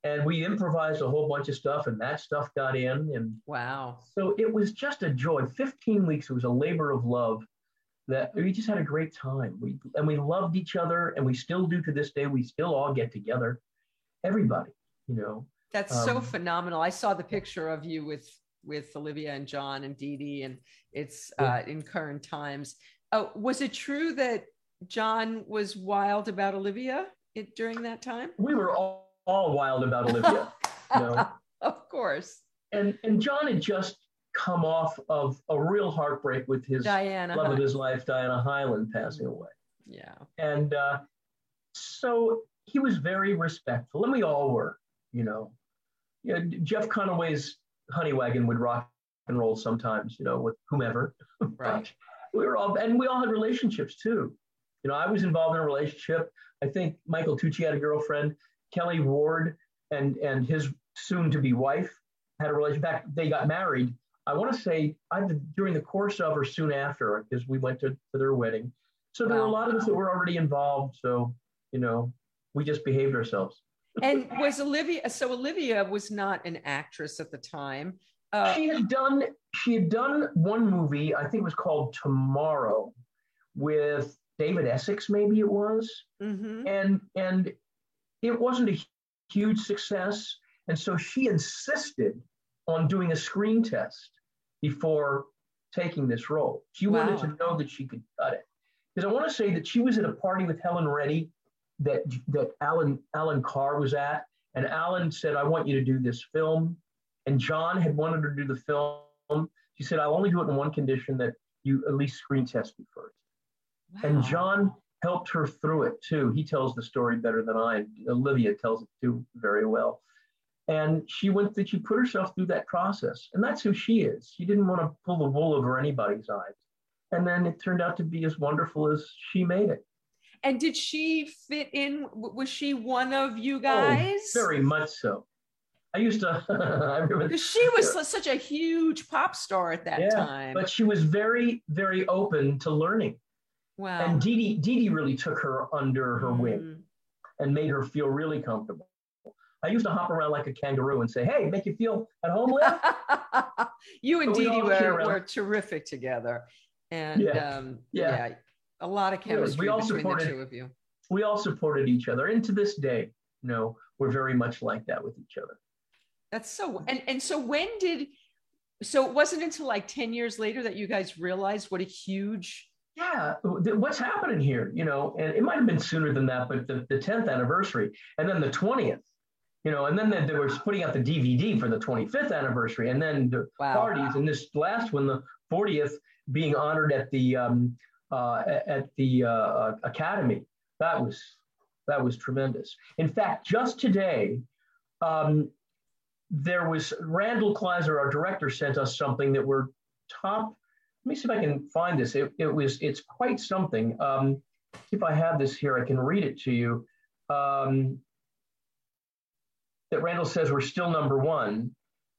And we improvised a whole bunch of stuff, and that stuff got in. And wow. So it was just a joy. 15 weeks, it was a labor of love that we just had a great time. We and we loved each other, and we still do to this day. We still all get together. Everybody you know. That's um, so phenomenal. I saw the picture of you with with Olivia and John and Dee Dee, and it's yeah. uh, in current times. Uh, was it true that John was wild about Olivia it, during that time? We were all, all wild about Olivia. you know? Of course. And and John had just come off of a real heartbreak with his Diana love of his life, Diana Hyland, passing away. Yeah. And uh, so he was very respectful, and we all were you know. Yeah, Jeff Conaway's honey wagon would rock and roll sometimes, you know, with whomever. Right. we were all, and we all had relationships too. You know, I was involved in a relationship. I think Michael Tucci had a girlfriend. Kelly Ward and and his soon-to-be wife had a relationship. In fact, they got married. I want to say either during the course of or soon after, because we went to, to their wedding. So there wow. were a lot of us that were already involved. So, you know, we just behaved ourselves and was Olivia? So Olivia was not an actress at the time. Uh, she had done she had done one movie. I think it was called Tomorrow, with David Essex. Maybe it was, mm-hmm. and and it wasn't a huge success. And so she insisted on doing a screen test before taking this role. She wow. wanted to know that she could cut it. Because I want to say that she was at a party with Helen Reddy that that Allan Allan Carr was at, and Allan said, "I want you to do this film." And John had wanted her to do the film. She said, "I'll only do it in one condition that you at least screen test me first. Wow. And John helped her through it too. He tells the story better than I. Olivia tells it too very well. And she went that she put herself through that process, and that's who she is. She didn't want to pull the wool over anybody's eyes. And then it turned out to be as wonderful as she made it. And did she fit in? Was she one of you oh, guys? Oh, very much so. I used to. I remember she was such a huge pop star at that yeah, time. But she was very, very open to learning. Wow. And Dee Dee, Dee, Dee really took her under her mm. wing and made her feel really comfortable. I used to hop around like a kangaroo and say, "Hey, make you feel at home, Liv." you and Dee Dee were, were terrific together, and yeah. Um, yeah. yeah a lot of chemistry we all between supported, the two of you. We all supported each other, and to this day, you know, we're very much like that with each other. That's so and and so when did so it wasn't until like 10 years later that you guys realized what a huge yeah what's happening here you know and it might have been sooner than that but the, the 10th anniversary and then the 20th you know and then they, they were putting out the dvd for the 25th anniversary and then the wow. parties and this last one the 40th being honored at the um, uh, at the uh, uh, academy that was that was tremendous in fact just today um, there was Randall Kleiser, our director, sent us something that we're top. Let me see if I can find this. It, it was it's quite something. Um, if I have this here, I can read it to you. Um, that Randall says we're still number one.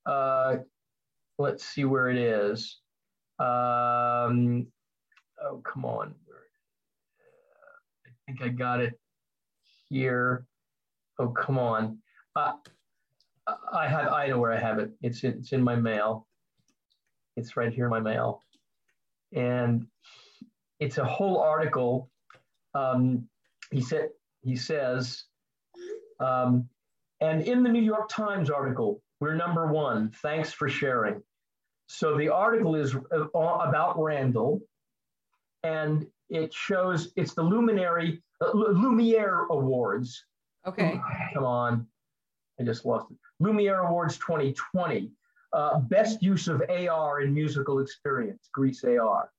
Uh, let's see where it is. Um, oh, come on. I think I got it here. Oh, come on. Uh, I have. I know where I have it. It's in, it's in my mail. It's right here in my mail, and it's a whole article. Um, he said. He says, um, and in the New York Times article, we're number one. Thanks for sharing. So the article is uh, about Randall, and it shows it's the Luminary uh, Lumiere Awards. Okay. Come on, I just lost it. Lumiere Awards 2020. Uh, best use of AR in musical experience, Grease AR.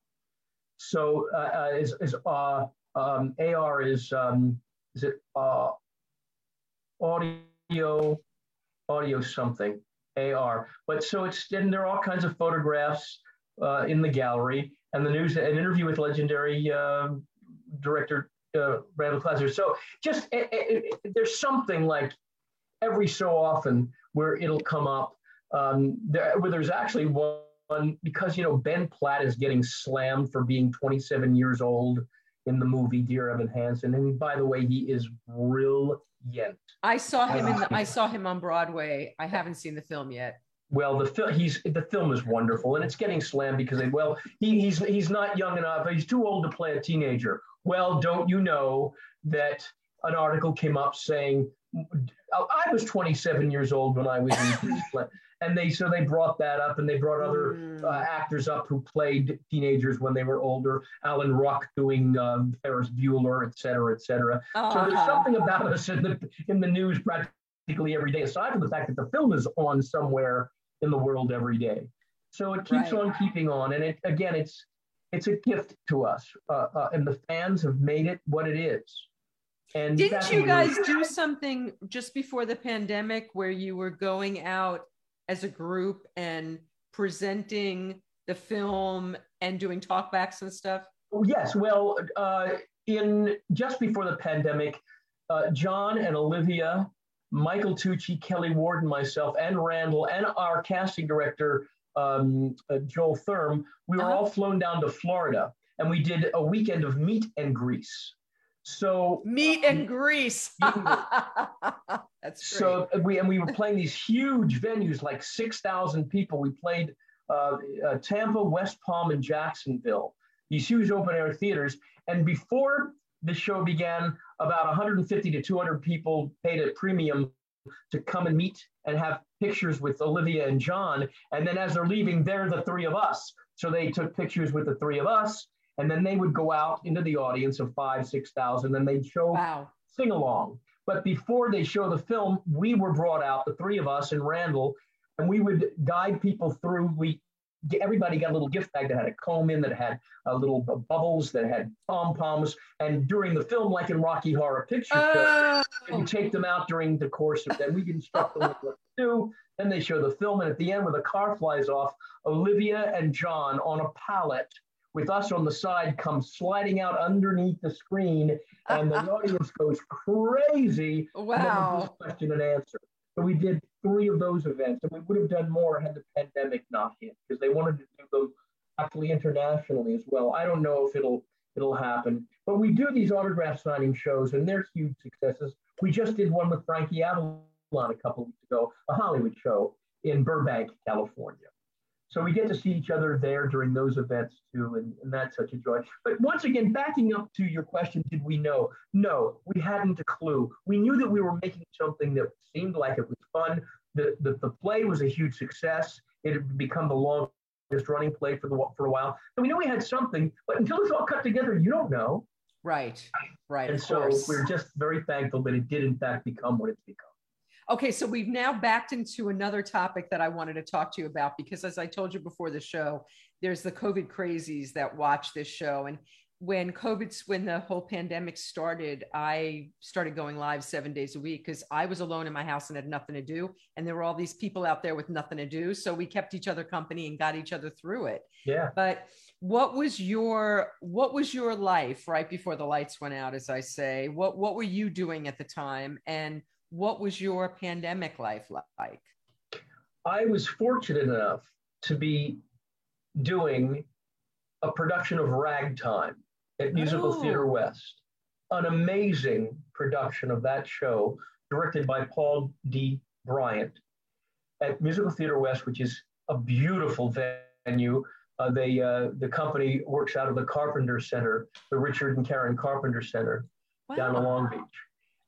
So uh, uh, is, is uh, um, AR is um, is it uh, audio audio something AR? But so it's and there are all kinds of photographs uh, in the gallery and the news an interview with legendary um, director Randall Kleiser. So just it, it, it, there's something like every so often where it'll come up um, there, where there's actually one because you know Ben Platt is getting slammed for being 27 years old in the movie Dear Evan Hansen, and by the way, he is brilliant. I saw him in the, I saw him on Broadway. I haven't seen the film yet. Well, the film he's the film is wonderful, and it's getting slammed because they well he, he's he's not young enough. He's too old to play a teenager. Well, don't you know that an article came up saying I was 27 years old when I was in and they so they brought that up, and they brought other mm. uh, actors up who played teenagers when they were older. Alan Ruck doing um, Ferris Bueller, et cetera, et cetera. Uh-huh. So there's uh-huh. something about us in the in the news practically every day, aside from the fact that the film is on somewhere in the world every day. So it keeps right. on keeping on, and it again, it's it's a gift to us, uh, uh, and the fans have made it what it is. And didn't you guys do something just before the pandemic where you were going out as a group and presenting the film and doing talkbacks and stuff? Oh, yes. Well, uh, in just before the pandemic, uh, John and Olivia, Michael Tucci, Kelly Ward, and myself, and Randall, and our casting director, um, uh, Joel Thurm, we were uh-huh. all flown down to Florida and we did a weekend of meet and grease. So meat and um, grease. That's so we and we were playing these huge venues, like six thousand people. We played uh, uh, Tampa, West Palm, and Jacksonville. These huge open air theaters. And before the show began, about 150 to 200 people paid a premium to come and meet and have pictures with Olivia and John. And then as they're leaving, they're the three of us. So they took pictures with the three of us and then they would go out into the audience of five, six thousand, and they'd show wow. sing along. But before they show the film, we were brought out, the three of us and Randall, and we would guide people through. We everybody got a little gift bag that had a comb in, that had a little bubbles, that had pom poms. And during the film, like in Rocky Horror Picture Show, oh. we take them out during the course of that. We instruct them what to do. Then they show the film, and at the end, when the car flies off, Olivia and John on a pallet with us on the side come sliding out underneath the screen and the audience goes crazy. Wow. question and answer. So we did three of those events and we would have done more had the pandemic not hit because they wanted to do them actually internationally as well. I don't know if it'll it'll happen, but we do these autograph signing shows and they're huge successes. We just did one with Frankie Avalon a couple weeks ago, a Hollywood show in Burbank, California. So we get to see each other there during those events too, and, and that's such a joy. But once again, backing up to your question, did we know? No, we hadn't a clue. We knew that we were making something that seemed like it was fun. the, the, the play was a huge success. It had become the longest running play for the for a while. And we knew we had something, but until it's all cut together, you don't know. Right, right. And so course. we're just very thankful that it did in fact become what it's become. Okay, so we've now backed into another topic that I wanted to talk to you about because, as I told you before the show, there's the COVID crazies that watch this show. And when COVID, when the whole pandemic started, I started going live seven days a week because I was alone in my house and had nothing to do. And there were all these people out there with nothing to do. So we kept each other company and got each other through it. Yeah. But what was your what was your life right before the lights went out, as I say? What what were you doing at the time? And what was your pandemic life like? I was fortunate enough to be doing a production of Ragtime at Musical oh. Theater West. An amazing production of that show, directed by Paul D. Bryant at Musical Theater West, which is a beautiful venue. Uh, they, uh, the company works out of the Carpenter Center, the Richard and Karen Carpenter Center wow. down in Long Beach.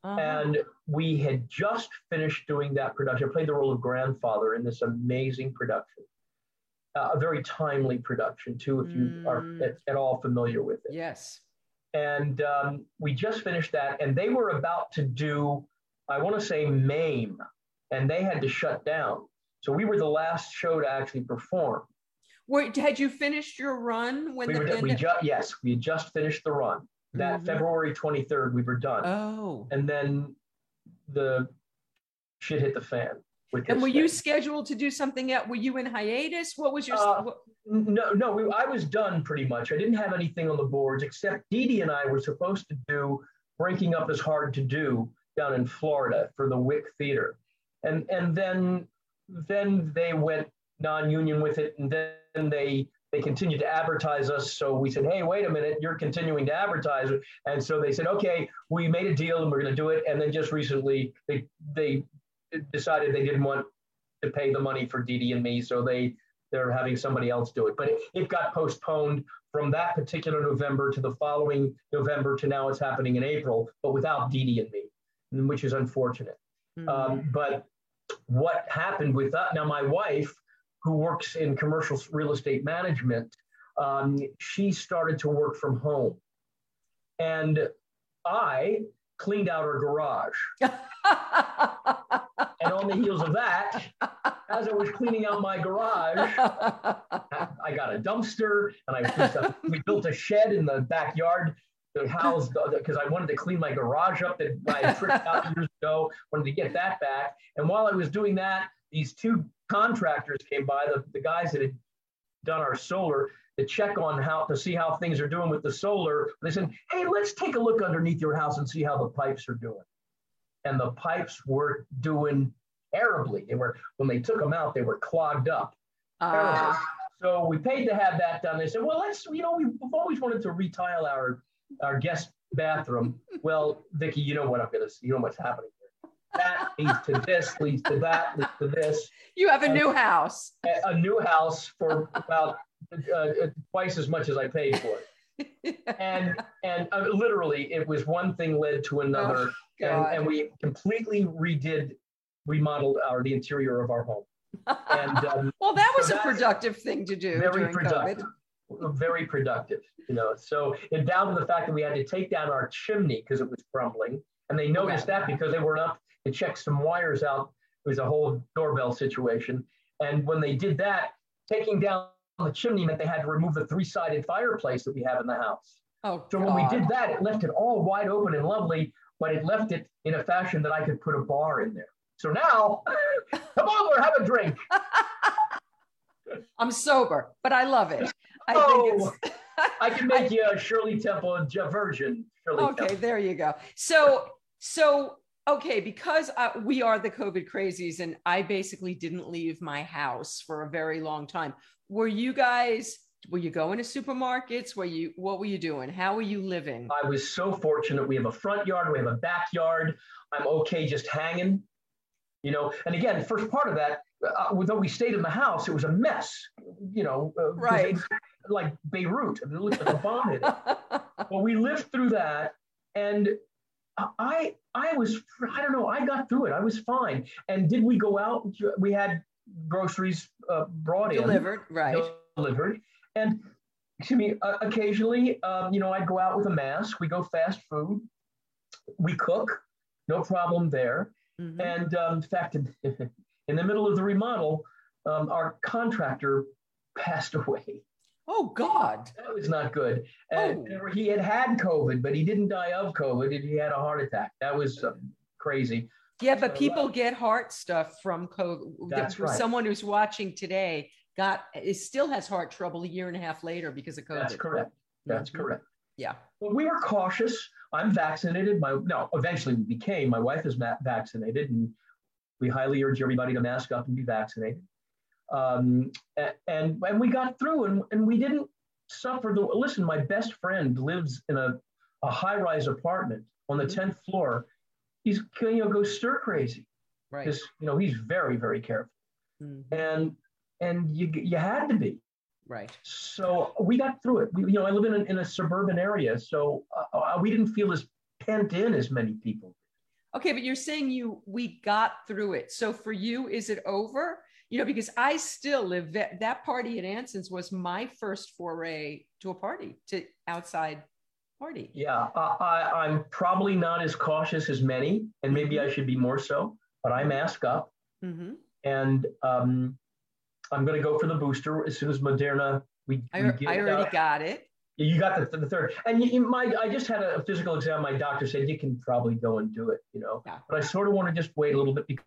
Uh-huh. And we had just finished doing that production. I played the role of grandfather in this amazing production uh, a very timely production too, if you mm. are at, at, all familiar with it. Yes. And um, we just finished that, and they were about to do, I want to say MAME, and they had to shut down. So we were the last show to actually perform. Wait, had you finished your run when we the were, we ju- yes, we had just finished the run. That mm-hmm. February 23rd, we were done. Oh. And then the shit hit the fan and were you scheduled to do something else? Were you in hiatus? What was your? Uh, no, no, we, I was done pretty much. I didn't have anything on the boards except Dee Dee and I were supposed to do Breaking Up is Hard to Do down in Florida for the Wick Theater, and and then then they went non-union with it, and then they they continued to advertise us. So we said, hey, wait a minute, you're continuing to advertise. And so they said, okay, we made a deal and we're going to do it. And then just recently, they they decided they didn't want to pay the money for Dee and me, so they they're having somebody else do it. But it, it got postponed from that particular November to the following November to now it's happening in April, but without Dee and me, which is unfortunate. Mm-hmm. Um, but what happened with that? Now, my wife, who works in commercial real estate management, um, she started to work from home. And I cleaned out her garage. and on the heels of that, as I was cleaning out my garage, I got a dumpster and I we built a shed in the backyard to house because I wanted to clean my garage up that I had tricked out years ago. Wanted to get that back. And while I was doing that, these two contractors came by, the, the guys that had done our solar, to check on how to see how things are doing with the solar. They said, "Hey, let's take a look underneath your house and see how the pipes are doing." And the pipes were doing terribly. They were when they took them out, they were clogged up. Uh. So we paid to have that done. They said, "Well, let's you know we've always wanted to retile our our guest bathroom." well, Vicki, you know what I'm gonna you know what's happening that leads to this, leads to that, leads to this. You have a and new house. A, a, new house for about uh, uh, twice as much as I paid for it. and and uh, literally, it was one thing led to another, oh, and, and we completely redid, remodeled our the interior of our home. And um, well, that was so a productive thing to do. Very productive. COVID. Very productive, you know. So it down to the fact that we had to take down our chimney because it was crumbling, and they noticed okay. that because they were up to check some wires out. It was a whole doorbell situation, and when they did that, taking down the chimney meant they had to remove the three-sided fireplace that we have in the house. Oh, so God. when we did that, it left it all wide open and lovely, but it left it in a fashion that I could put a bar in there. So now, come over, have a drink. I'm sober, but I love it. I oh, I can make I, you a Shirley Temple version. Shirley okay, Temple. there you go. So, so okay, because uh, we are the COVID crazies, and I basically didn't leave my house for a very long time. Were you guys were you going to supermarkets? Were you what were you doing? How were you living? I was so fortunate. We have a front yard we have a backyard. I'm okay just hanging you know? And again first part of that uh, although we stayed in the house it was a mess you know uh, right. like beirut it looked like a bomb hit. But we lived through that and i I was, I don't know, I got through it. I was fine. And did we go out? We had groceries uh, brought delivered, in, delivered, right? Delivered, and excuse me. Uh, occasionally, um, you know, I'd go out with a mask. We go fast food. We cook, no problem there. Mm-hmm. And um, in fact, in, in, the middle of the remodel, um, our contractor passed away. Oh God, that was not good. And oh. he had had COVID, but he didn't die of COVID. He had a heart attack. That was uh, crazy. Yeah, but people get heart stuff from COVID. That's right. Someone who's watching today got it still has heart trouble a year and a half later because of COVID. That's correct. That's mm-hmm. correct. Yeah. Well, we were cautious. I'm vaccinated. My no, eventually we became. My wife is ma- vaccinated, and we highly urge everybody to mask up and be vaccinated. Um, and and we got through, and and we didn't suffer. The listen, my best friend lives in a a high rise apartment on the 10th mm-hmm. floor. He's you know go stir crazy. Right. Because you know he's very very careful. Mm-hmm. and and you you had to be. Right. So we got through it. We, you know i live in a, in a suburban area so uh, uh, we didn't feel as pent in as many people. Okay but you're saying you we got through it. So for you is it over you know because i still live that, that party at Anson's was my first foray to a party to outside party. Yeah, I, I'm probably not as cautious as many, and maybe I should be more so, but I mask up. Mm-hmm. And um, I'm going to go for the booster as soon as Moderna. We, I, we I already out. got it. You got the, the third, and you, you, my I just had a physical exam. My doctor said you can probably go and do it, you know. Yeah. But I sort of want to just wait a little bit because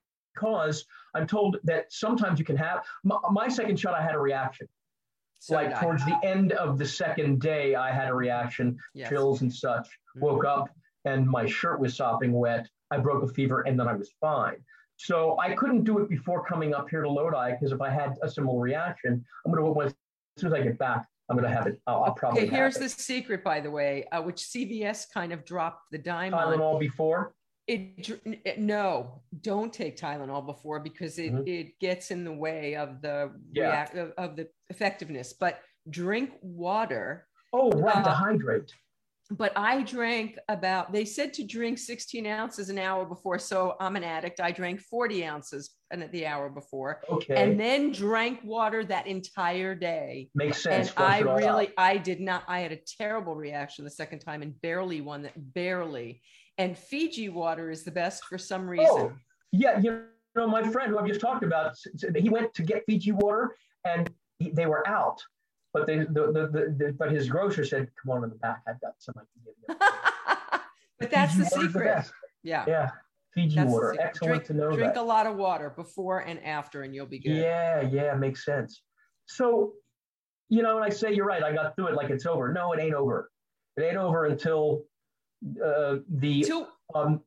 I'm told that sometimes you can have. My, my second shot, I had a reaction. So like towards the end of the second day, I had a reaction, yes. chills and such. Mm-hmm. Woke up and my shirt was sopping wet. I broke a fever and then I was fine. So I couldn't do it before coming up here to Lodi because if I had a similar reaction, I'm going to as soon as I get back, I'm going to have it. I'll, I'll probably. Okay, here's the secret, by the way, uh, which CVS kind of dropped the dime Tylenol on. before. It, it, no, don't take Tylenol before because it, mm-hmm. it gets in the way of the yeah. react of, of, the effectiveness. But drink water. Oh, right, uh, to hydrate. But I drank about. They said to drink 16 ounces an hour before. So I'm an addict. I drank 40 ounces the hour before. Okay. And then drank water that entire day. Makes sense. And I really, out. I did not. I had a terrible reaction the second time and barely one that barely and Fiji water is the best for some oh, reason. Oh, yeah, you know, my friend who I've just talked about, he went to get Fiji water and he, they were out. But they, the, the, the, the, but his grocer said, "Come on in the back. I've got some I can give you." but that's Fiji the secret. Yeah. Yeah. Fiji that's water. Excellent drink, to know. Drink that. a lot of water before and after, and you'll be good. Yeah, yeah, makes sense. So, you know, and I say you're right. I got through it like it's over. No, it ain't over. It ain't over until uh, the um,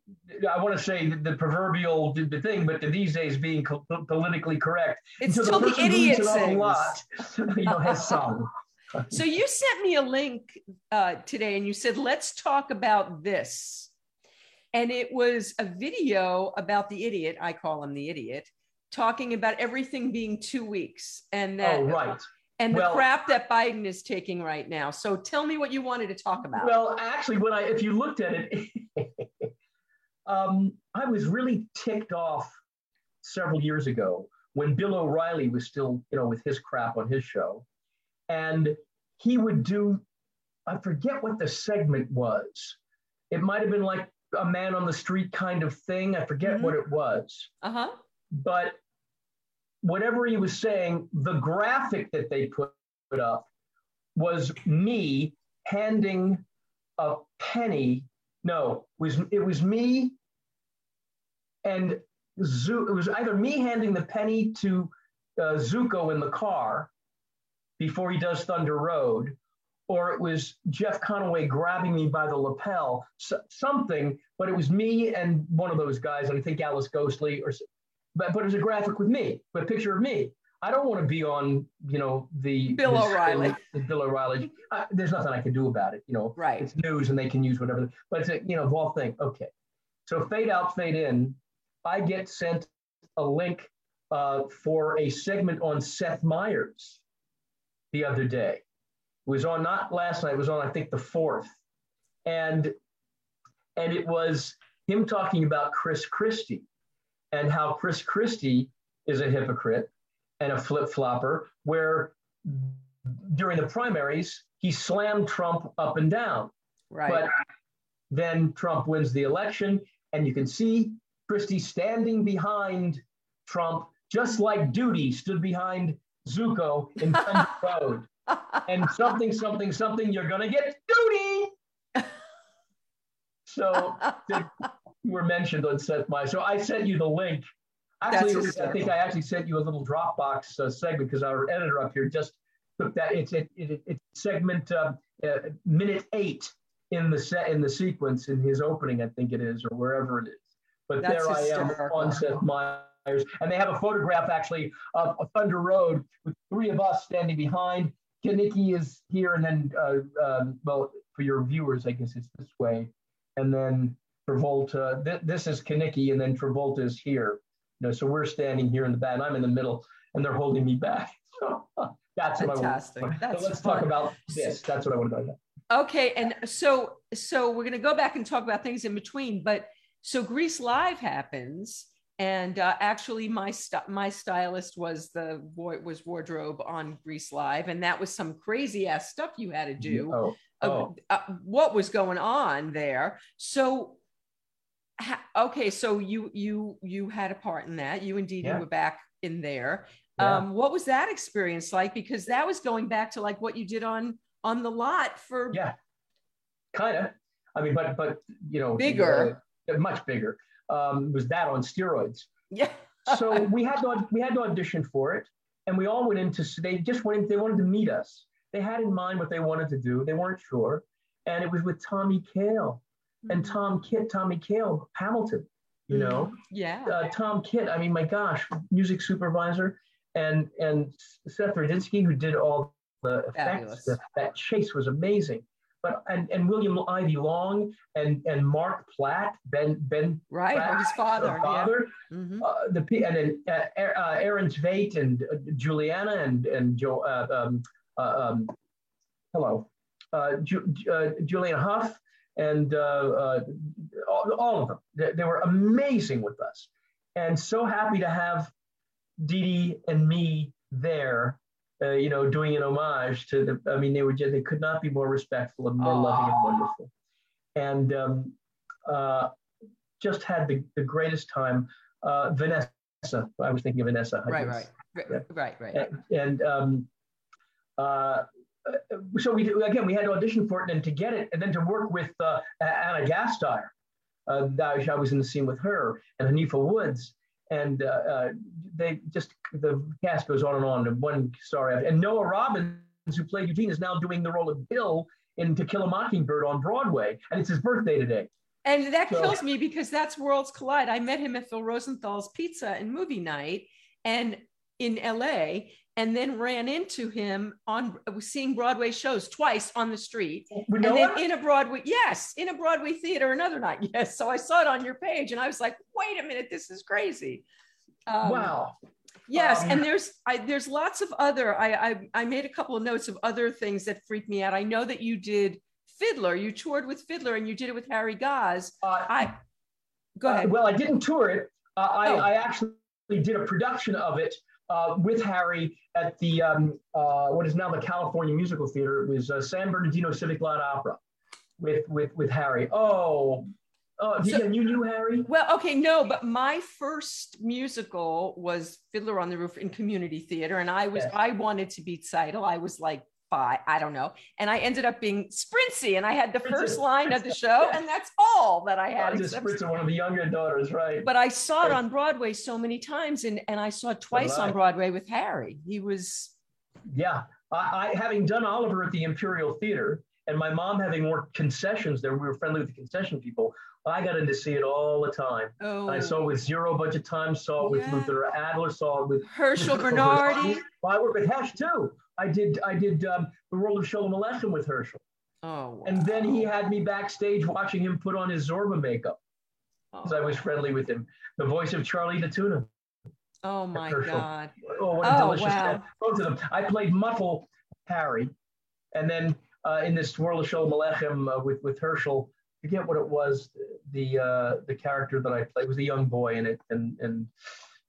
I want to say the, the proverbial the thing, but these days being co- politically correct. It's until the, the idiot. Lot, you know, has sung. so you sent me a link uh, today, and you said, "Let's talk about this." And it was a video about the idiot. I call him the idiot, talking about everything being two weeks, and that oh, right and the well, crap that Biden is taking right now. So tell me what you wanted to talk about. Well, actually, when I if you looked at it, um, I was really ticked off several years ago when Bill O'Reilly was still, you know, with his crap on his show, and he would do, I forget what the segment was. It might have been like a man on the street kind of thing. I forget mm-hmm. what it was. Uh huh. But whatever he was saying, the graphic that they put up was me handing a penny. No, it was it was me and Zu, it was either me handing the penny to uh, Zuko in the car before he does Thunder Road, or it was Jeff Conaway grabbing me by the lapel, so, something. But it was me and one of those guys. I think Alice Ghostley or but but it's a graphic with me, a picture of me. I don't want to be on, you know, the Bill O'Reilly. The Bill O'Reilly. Uh, there's nothing I can do about it. You know, right? It's news, and they can use whatever. But it's a, you know, whole thing. Okay, so fade out, fade in. I get sent a link uh, for a segment on Seth Meyers the other day. It was on not last night. It was on I think the fourth, and and it was him talking about Chris Christie and how Chris Christie is a hypocrite and a flip flopper, where during the primaries, he slammed Trump up and down. Right. But then Trump wins the election, and you can see Christie standing behind Trump, just like Doody stood behind Zuko in Thunder Road. And something, something, something, you're going to get Doody. So you were mentioned on Seth Meyers. So I sent you the link. Actually, I think I actually sent you a little Dropbox uh, segment because our editor up here just took that. It's it, it, it's segment uh, uh, minute eight in the set in the sequence in his opening, I think it is, or wherever it is. But That's there I am on Seth Meyers, and they have a photograph actually of a Thunder Road with three of us standing behind. Kenickie is here, and then uh, um, well, for your viewers, I guess it's this way, and then Travolta. Th- this is Kenickie, and then Travolta is here. You know, so we're standing here in the back, and I'm in the middle, and they're holding me back. So that's Fantastic. what I want. That's so let's fun. talk about this. That's what I want to talk about. Okay, and so so we're going to go back and talk about things in between, but so Grease Live happens, and uh, actually my st- my stylist was the was wardrobe on Grease Live, and that was some crazy ass stuff you had to do. Oh. Oh. Uh, what was going on there? So okay so you you you had a part in that. You indeed yeah. were back in there. Yeah. um what was that experience like? Because that was going back to like what you did on on the lot for yeah. Kind of i mean but but you know bigger. uh, much bigger. Um was that on steroids. Yeah. So we had to we had to audition for it and we all went into they just went in they wanted to meet us. They had in mind what they wanted to do. They weren't sure. And it was with tommy kail and mm-hmm. Tom Kitt, Tommy Kail, Hamilton, you know? Mm-hmm. Yeah. Uh, Tom Kitt, I mean, my gosh, music supervisor, and and Seth Ruditsky, who did all the effects. The, that chase was amazing. But and, and William Ivey Long and and Mark Platt, Ben Ben right, Platt, his father, father, yeah. mm-hmm. uh, the and then uh, uh Aaron Tveit and uh, Juliana and and Joe, uh, um, uh, um, hello, Ju- Juliana Hough and uh, uh, all, all, of them. They, they, were amazing with us, and so happy to have Dee Dee and me there. Uh, you know, doing an homage to the. I mean, they were just they could not be more respectful and more Aww. loving and wonderful, and um, uh, just had the, the greatest time. Uh, Vanessa, I was thinking of Vanessa. Right, right, yeah. right, right, And, and um, uh, so we again we had to audition for it and then to get it and then to work with uh, Ana Gasteyer. Uh, I was in the scene with her and Haneefah Woods, and uh, uh, they just the cast goes on and on. And one star after, and Noah Robbins, who played Eugene, is now doing the role of Dill in To Kill a Mockingbird on Broadway, and it's his birthday today. And that so, kills me because that's Worlds Collide. I met him at Phil Rosenthal's Pizza and Movie Night, and in LA, and then ran into him on seeing Broadway shows twice on the street. and then in a Broadway, yes, in a Broadway theater another night. Yes. So I saw it on your page and I was like, wait a minute, this is crazy. Um, wow. Yes, um, and there's I, there's lots of other. I, I I made a couple of notes of other things that freaked me out. I know that you did Fiddler. You toured with Fiddler, and you did it with Harry Goz. Uh, I go ahead. Uh, well, I didn't tour it. Uh, I, oh. I actually did a production of it uh, with Harry at the um, uh, what is now the California Musical Theater. It was uh, San Bernardino Civic Light Opera with with with Harry. Oh, oh, so, you knew Harry? Well, okay, no, but my first musical was Fiddler on the Roof in community theater, and I was I wanted to be Tzeitel. I was like I don't know. And I ended up being Sprintsy, and I had the first line of the show, and that's all that I had. Just Sprintsy, one of the younger daughters, right? But I saw it on Broadway so many times, and and I saw it twice on Broadway with Harry. He was. Yeah, I, I having done Oliver at the Imperial Theater, and my mom having worked concessions there, we were friendly with the concession people. I got in to see it all the time. Oh. I saw it with Zero Budget Time, saw it oh, yeah. with Luther Adler, saw it with Herschel Bernardi. I worked with Hesh too. I did I did um, the role of Sholem Aleichem with Herschel. Oh, wow. And then he had me backstage watching him put on his Zorba makeup because oh. I was friendly with him. The voice of Charlie the Tuna. Oh my Herschel. God. Oh, what a oh, delicious wow. Both of them. I played Motel Harry. And then uh, in this world of Sholem Aleichem uh, with, with Herschel, forget what it was. The uh, the character that I played was a young boy in it, and and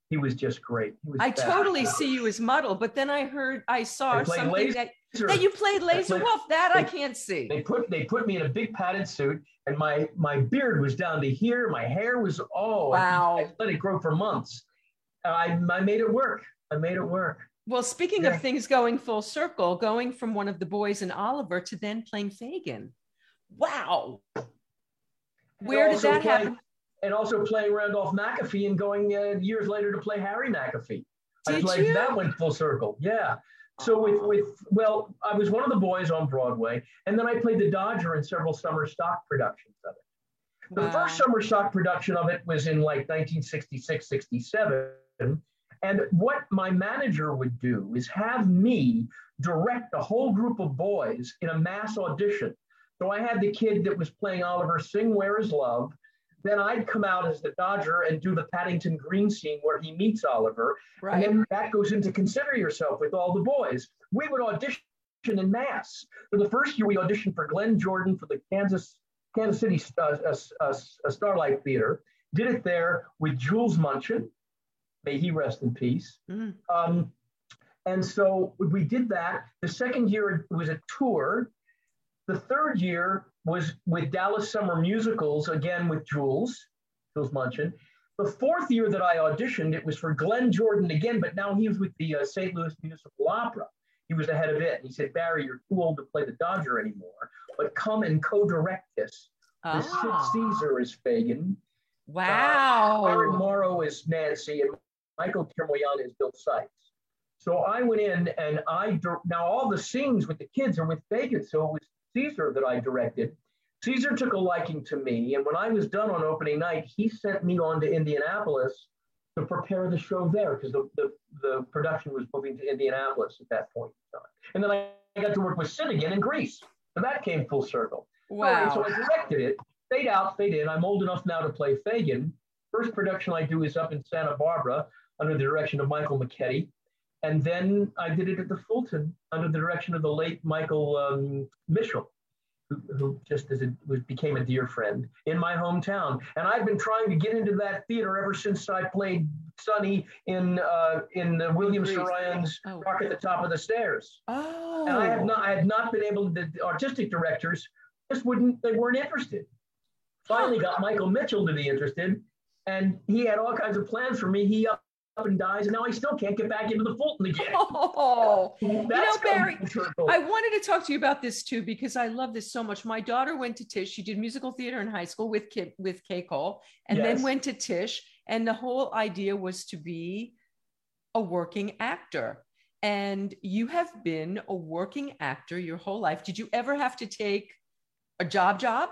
he was just great. Was I totally see you as Motel, but then I heard I saw something Lazar. that, that you played Lazar played, Wolf. That they, I can't see. They put they put me in a big padded suit, and my my beard was down to here. My hair was oh wow. I, I let it grow for months. I I made it work. I made it work. Well, speaking yeah. of things going full circle, going from one of the boys in Oliver to then playing Fagin. Wow. Where did that happen? And also playing Randolph MacAfee and going uh, years later to play Harry MacAfee. Did I played you? that went full circle. Yeah. So with with well, I was one of the boys on Broadway, and then I played the Dodger in several summer stock productions of it. The wow. first summer stock production of it was in like 1966, 67. And what my manager would do is have me direct a whole group of boys in a mass audition. So I had the kid that was playing Oliver sing Where Is Love. Then I'd come out as the Dodger and do the Paddington Green scene where he meets Oliver. Right. And then that goes into Consider Yourself with all the boys. We would audition in mass. For the first year, we auditioned for Glenn Jordan for the Kansas Kansas City uh, uh, uh, Starlight Theater. Did it there with Jules Munshin, May he rest in peace. Mm. Um, and so we did that. The second year it was a tour. The third year was with Dallas Summer Musicals, again with Jules, Jules Munshin. The fourth year that I auditioned, it was for Glenn Jordan again, but now he was with the uh, St. Louis Municipal Opera. He was the head of it. And he said, Barry, you're too old to play the Dodger anymore, but come and co-direct this. Ah. Sid Caesar is Fagin. Wow. Uh, Karen Morrow is Nancy, and Michael Kermoyan is Bill Sikes. So I went in and I, now all the scenes with the kids are with Fagin. So it was Caesar that I directed. Caesar took a liking to me. And when I was done on opening night, he sent me on to Indianapolis to prepare the show there because the, the, the, production was moving to Indianapolis at that point in time. And then I got to work with Sid again in Grease. So that came full circle. Wow. so I directed it, fade out, fade in. I'm old enough now to play Fagin. First production I do is up in Santa Barbara under the direction of Michael McKetty. And then I did it at the Fulton under the direction of the late Michael um, Mitchell, who, who, just as it was, became a dear friend in my hometown. And I've been trying to get into that theater ever since I played Sonny in uh, in uh, William Saroyan's oh. Rock at the Top of the Stairs. Oh. And I have not I had not been able to. The artistic directors just wouldn't. They weren't interested. Finally, got Michael Mitchell to be interested, and he had all kinds of plans for me. He and dies, and now I still can't get back into the Fulton again. Oh, you know, Barry, I wanted to talk to you about this too because I love this so much. My daughter went to Tisch. She did musical theater in high school with Kip, with Kay Cole, and yes. then went to Tisch. And the whole idea was to be a working actor. And you have been a working actor your whole life. Did you ever have to take a job job?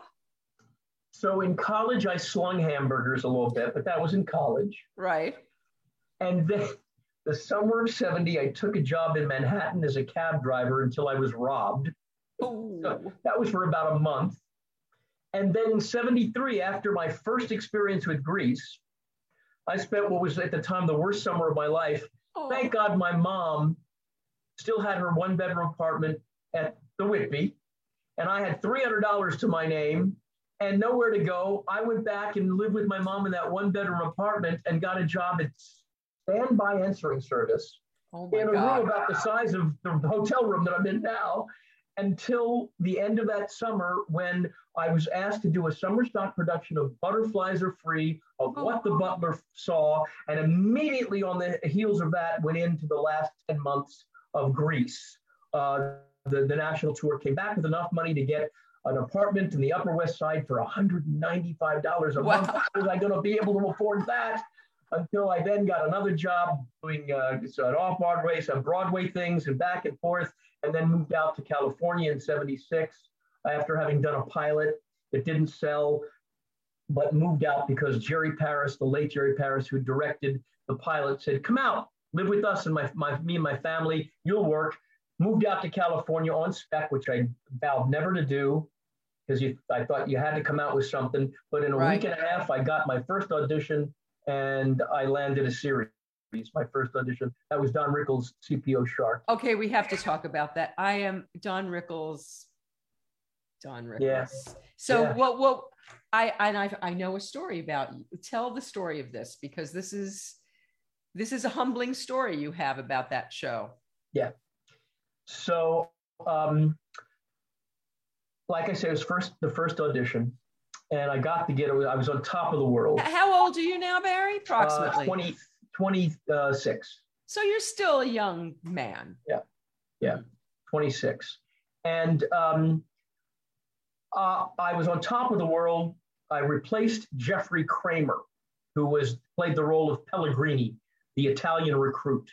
So in college, I slung hamburgers a little bit, but that was in college. Right. And then the summer of 70, I took a job in Manhattan as a cab driver until I was robbed. Oh. So that was for about a month. And then in 73, after my first experience with Grease, I spent what was at the time the worst summer of my life. Oh. Thank God my mom still had her one bedroom apartment at the Whitby, and I had $300 to my name and nowhere to go. I went back and lived with my mom in that one bedroom apartment and got a job at standby answering service oh in a God. room about the size of the hotel room that I'm in now until the end of that summer when I was asked to do a summer stock production of Butterflies Are Free, of oh. What the Butler Saw, and immediately on the heels of that went into the last 10 months of Grease. Uh, the, the national tour came back with enough money to get an apartment in the Upper West Side for $195 a wow. month. How was I going to be able to afford that? Until I then got another job doing uh, an off Broadway, some Broadway things, and back and forth, and then moved out to California in '76 after having done a pilot that didn't sell, but moved out because Jerry Paris, the late Jerry Paris, who directed the pilot, said, "Come out, live with us and my, my me and my family. You'll work." Moved out to California on spec, which I vowed never to do because I thought you had to come out with something. But in a right. week and a half, I got my first audition and I landed a series. My first audition. That was Don Rickles' CPO Sharkey. Okay, we have to talk about that. I am Don Rickles' Don Rickles. Yeah. So yeah. what what I and I I know a story about you. Tell the story of this because this is this is a humbling story you have about that show. Yeah. So um like I said, it was first the first audition, and I got to get it. I was on top of the world. How old are you now, Barry? Approximately uh, 20, 26. So you're still a young man. Yeah, yeah, 26. And um, uh, I was on top of the world. I replaced Jeffrey Kramer, who was played the role of Pellegrini, the Italian recruit.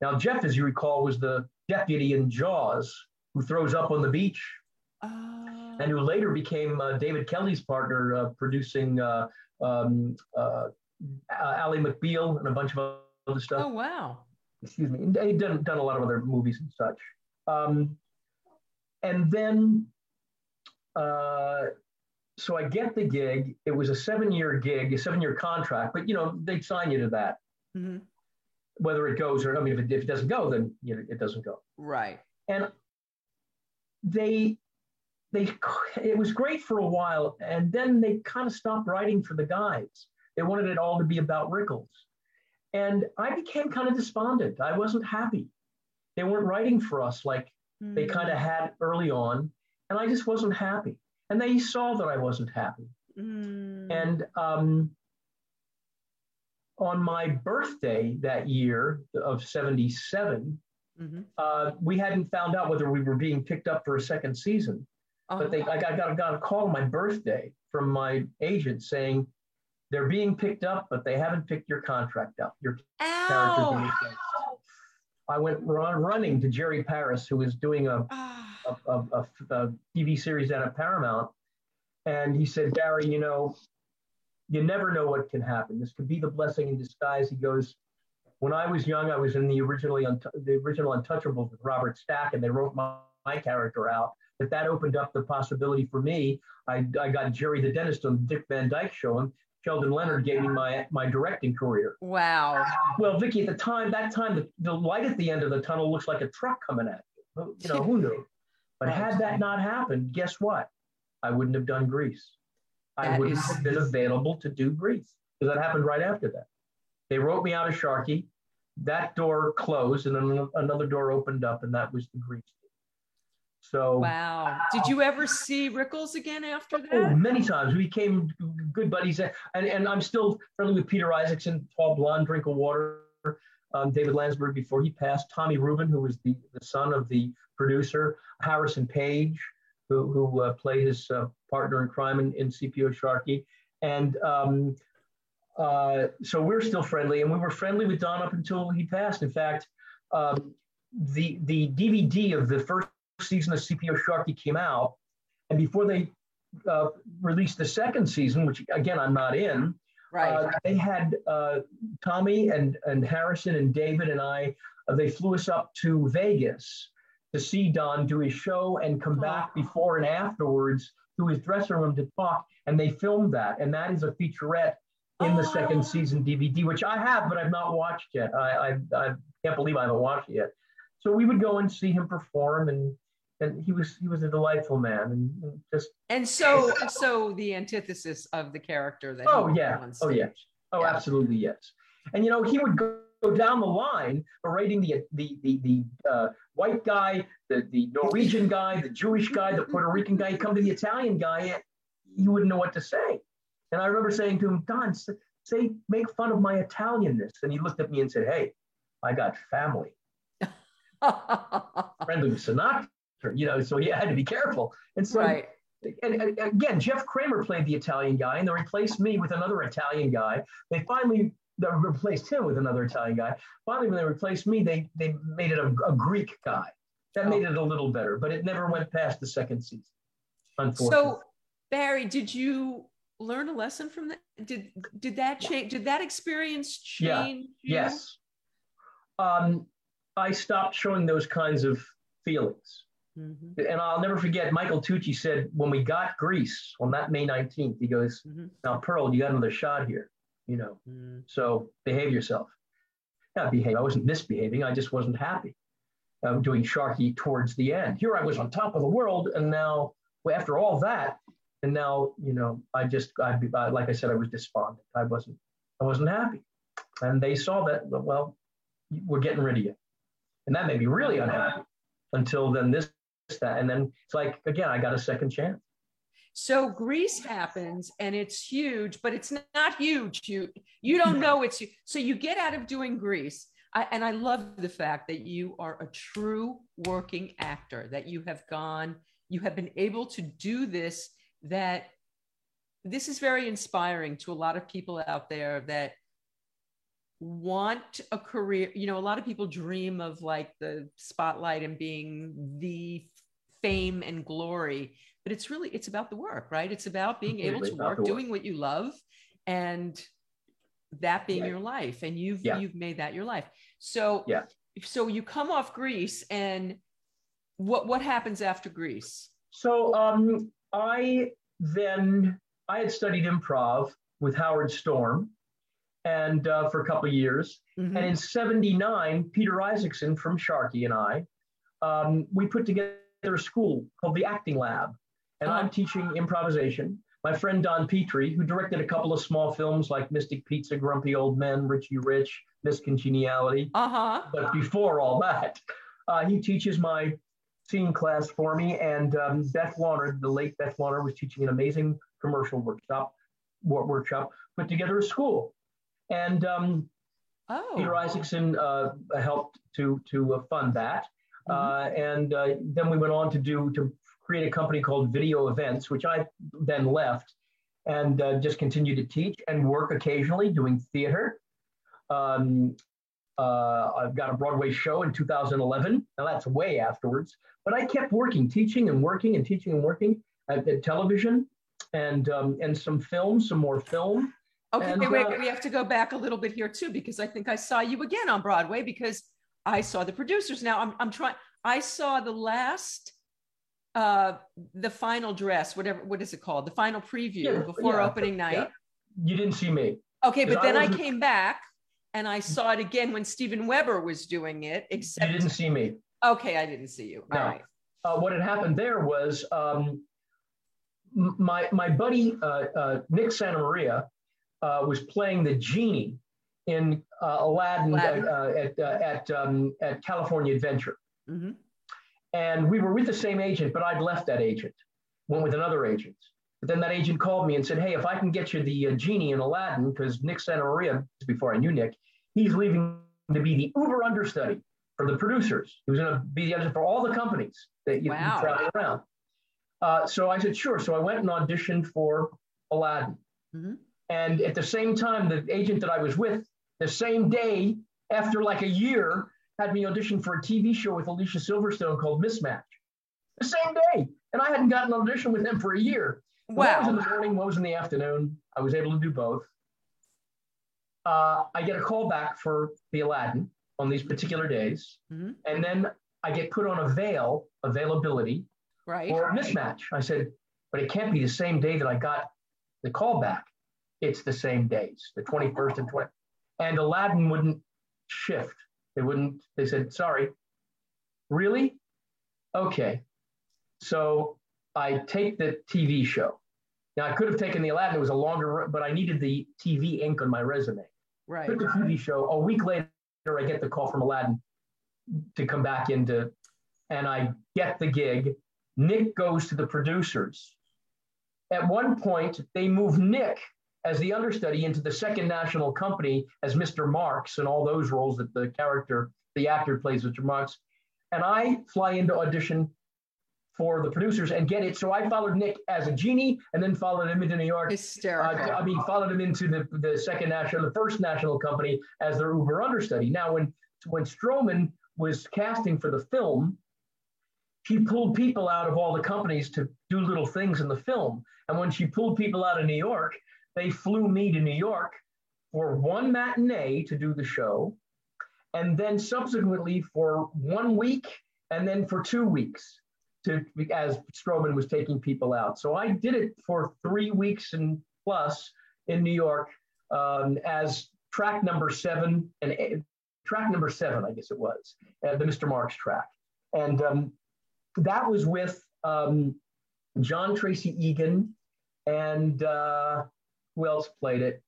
Now, Jeff, as you recall, was the deputy in Jaws who throws up on the beach, uh... and who later became uh, David Kelley's partner, uh, producing uh, um, uh, Ally McBeal and a bunch of other stuff. Oh wow! Excuse me. He'd done, done a lot of other movies and such. Um, and then, uh, so I get the gig. It was a seven-year gig, a seven-year contract, but you know they sign you to that. Mm-hmm. Whether it goes or I mean, if it, if it doesn't go, then you know, it doesn't go. Right. And they they it was great for a while, and then they kind of stopped writing for the guys. They wanted it all to be about Rickles. And I became kind of despondent. I wasn't happy. They weren't writing for us like mm. they kind of had early on. And I just wasn't happy. And they saw that I wasn't happy. Mm. And um, on my birthday that year of 77, mm-hmm. uh, we hadn't found out whether we were being picked up for a second season. Uh-huh. But they, I got, got, got a call on my birthday from my agent saying, they're being picked up, but they haven't picked your contract up. Your character. I went run, running to Jerry Paris, who was doing a, ah. a, a, a, TV series out of Paramount. And he said, Barry, you know, you never know what can happen. This could be the blessing in disguise. He goes, when I was young, I was in the originally the original Untouchables with Robert Stack, and they wrote my, my character out. But that opened up the possibility for me. I, I got Jerry the dentist on the Dick Van Dyke show, and Sheldon Leonard gave me my my directing career. Wow. Well, Vicki, at the time, that time, the, the light at the end of the tunnel looks like a truck coming at you. You know, who knew? But had that not happened, guess what? I wouldn't have done Grease. I that wouldn't is... have been available to do Grease because that happened right after that. They wrote me out of Sharkey. That door closed, and then another door opened up, and that was the Grease so wow. Did you ever see Rickles again after that? Oh, many times. We became good buddies, and and I'm still friendly with Peter Isacksen, Blonde, Drink of Water, um, David Landsberg before he passed, Tommy Rubin, who was the, the son of the producer, Harrison Page, who who uh, played his uh, partner in crime in, in CPO Sharkey, and um, uh, so we're still friendly, and we were friendly with Don up until he passed. In fact, um, the the DVD of the first season of CPO Sharkey came out, and before they uh, released the second season, which again I'm not in, right? Uh, they had uh, Tommy and and Harrison and David and I. Uh, they flew us up to Vegas to see Don do his show and come back before and afterwards to his dressing room to talk, and they filmed that, and that is a featurette in the second oh. season DVD, which I have, but I've not watched yet. I, I, I can't believe I haven't watched it yet. So we would go and see him perform and and he was he was a delightful man and, just and so so the antithesis of the character that oh yeah. oh yes oh yeah. absolutely yes. And you know he would go, down the line rating the the the, the uh, white guy the the norwegian guy the jewish guy the puerto rican guy come to the italian guy you wouldn't know what to say. And i remember saying to him don say make fun of my italianness. And he looked at me and said hey i got family. Friendly with Sinatra you know, so he had to be careful. And so, right. and, and again, Jeff Kramer played the Italian guy, and they replaced me with another Italian guy. They finally they replaced him with another Italian guy. Finally, when they replaced me, they they made it a, a Greek guy. That oh. made it a little better, but it never went past the second season. Unfortunately. So, Barry, did you learn a lesson from that? Did did that change? Did that experience change? Yeah. Yes. Um, I stopped showing those kinds of feelings. Mm-hmm. And I'll never forget, Michael Tucci said when we got Grease on that May 19th, he goes, mm-hmm. Now, Pearl, you got another shot here, you know, mm-hmm. so behave yourself. Not behave. I wasn't misbehaving. I just wasn't happy. I'm doing Sharkey towards the end. Here I was on top of the world, and now after all that, and now you know, I just, I, like I said, I was despondent. I wasn't, I wasn't happy, and they saw that. Well, we're getting rid of you, and that made me really unhappy. Until then, this, that, and then it's like again, I got a second chance. So Grease happens and it's huge, but it's not huge. You you don't know it's so you get out of doing Grease. I, and I love the fact that you are a true working actor, that you have gone, you have been able to do this, that this is very inspiring to a lot of people out there that want a career. You know, a lot of people dream of like the spotlight and being the fame and glory but it's really it's about the work right it's about being able to work, work doing what you love and that being yeah. your life and you've yeah. you've made that your life so yeah so you come off Grease, and what what happens after Grease? so um i then i had studied improv with howard storm and uh, for a couple of years mm-hmm. and in 79 peter isacksen from sharkey and i um, we put together a school called the acting lab and I'm teaching improvisation. My friend Don Petrie, who directed a couple of small films like Mystic Pizza, Grumpy Old Men, Richie Rich, Miss Congeniality. Uh-huh. But before all that, uh, he teaches my scene class for me. And um, Beth Warner, the late Beth Warner, was teaching an amazing commercial workshop, workshop, put together a school. And um, oh. Peter Isacksen uh, helped to to uh, fund that. Mm-hmm. Uh, and uh, then we went on to do to create a company called Video Events, which I then left and uh, just continued to teach and work occasionally doing theater. Um, uh, I've got a Broadway show in 2011. Now that's way afterwards, but I kept working, teaching and working and teaching and working at, at television and um, and some film, some more film. Okay, and, wait, uh, we have to go back a little bit here too because I think I saw you again on Broadway because I saw the producers. Now I'm I'm trying. I saw the last uh, the final dress, whatever, what is it called? The final preview yeah, before yeah, opening night. Yeah. You didn't see me. Okay, but then I, I, came back and I saw it again when Steven Weber was doing it. Except you didn't see me. Okay, I didn't see you. No. All right. Uh, what had happened there was um, my my buddy uh, uh, Nick Santa Maria uh, was playing the genie in Aladdin, Aladdin. Uh, at at um, at California Adventure. Mm-hmm. And we were with the same agent, but I'd left that agent, went with another agent. But then that agent called me and said, Hey, if I can get you the uh, genie in Aladdin, because Nick Santa Maria, before I knew Nick, he's leaving to be the uber understudy for the producers. He was going to be the understudy for all the companies that you, wow. travel around. Uh, so I said, Sure. So I went and auditioned for Aladdin. Mm-hmm. And at the same time, the agent that I was with, the same day, after like a year, had me audition for a TV show with Alicia Silverstone called Miss Match. The same day. And I hadn't gotten an audition with him for a year. Wow. One was in the morning, one was in the afternoon. I was able to do both. Uh, I get a call back for the Aladdin on these particular days. Mm-hmm. And then I get put on a veil availability right. for a Miss Match. I said, but it can't be the same day that I got the call back. It's the same days, the 21st and 20th. And Aladdin wouldn't shift. They wouldn't, they said, sorry. Really? Okay. So I take the TV show. Now I could have taken the Aladdin, it was a longer, but I needed the TV ink on my resume. Right. Took the TV show. A week later, I get the call from Aladdin to come back into, and I get the gig. Nick goes to the producers. At one point, they move Nick as the understudy into the second national company as Mr. Marks and all those roles that the character, the actor plays Mr. Marks. And I fly into audition for the producers and get it. So I followed Nick as a genie and then followed him into New York. Hysterical. Uh, I mean, followed him into the, the second national, the first national company as their Uber understudy. Now, when when Stroman was casting for the film, she pulled people out of all the companies to do little things in the film. And when she pulled people out of New York, they flew me to New York for one matinee to do the show, and then subsequently for one week, and then for two weeks to as Stroman was taking people out. So I did it for three weeks and plus in New York um, as track number seven and eight, track number seven, I guess it was, uh, the Mr. Marks track, and um, that was with um, John Tracy Egan, and uh, who else played it?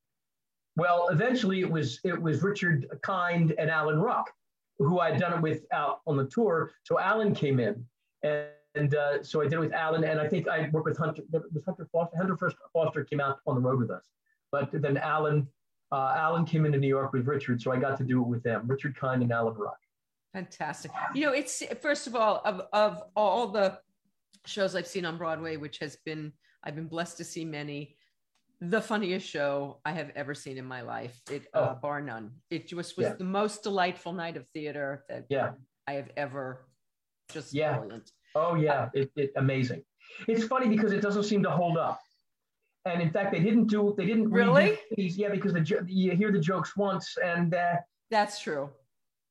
Well, eventually it was it was Richard Kind and Alan Ruck, who I'd done it with out on the tour. So Alan came in, and, and uh, so I did it with Alan, and I think I worked with Hunter. Was Hunter Foster? Hunter Foster came out on the road with us, but then Alan uh, Alan came into New York with Richard, so I got to do it with them. Richard Kind and Alan Ruck. Fantastic. You know, it's first of all of of all the shows I've seen on Broadway, which has been I've been blessed to see many the funniest show I have ever seen in my life. It uh, oh. uh, bar none. It just was yeah. the most delightful night of theater that yeah. I have ever just yeah. Brilliant. Oh yeah, it, it amazing. It's funny because it doesn't seem to hold up. And in fact, they didn't do they didn't really yeah because the you hear the jokes once and uh, that's true.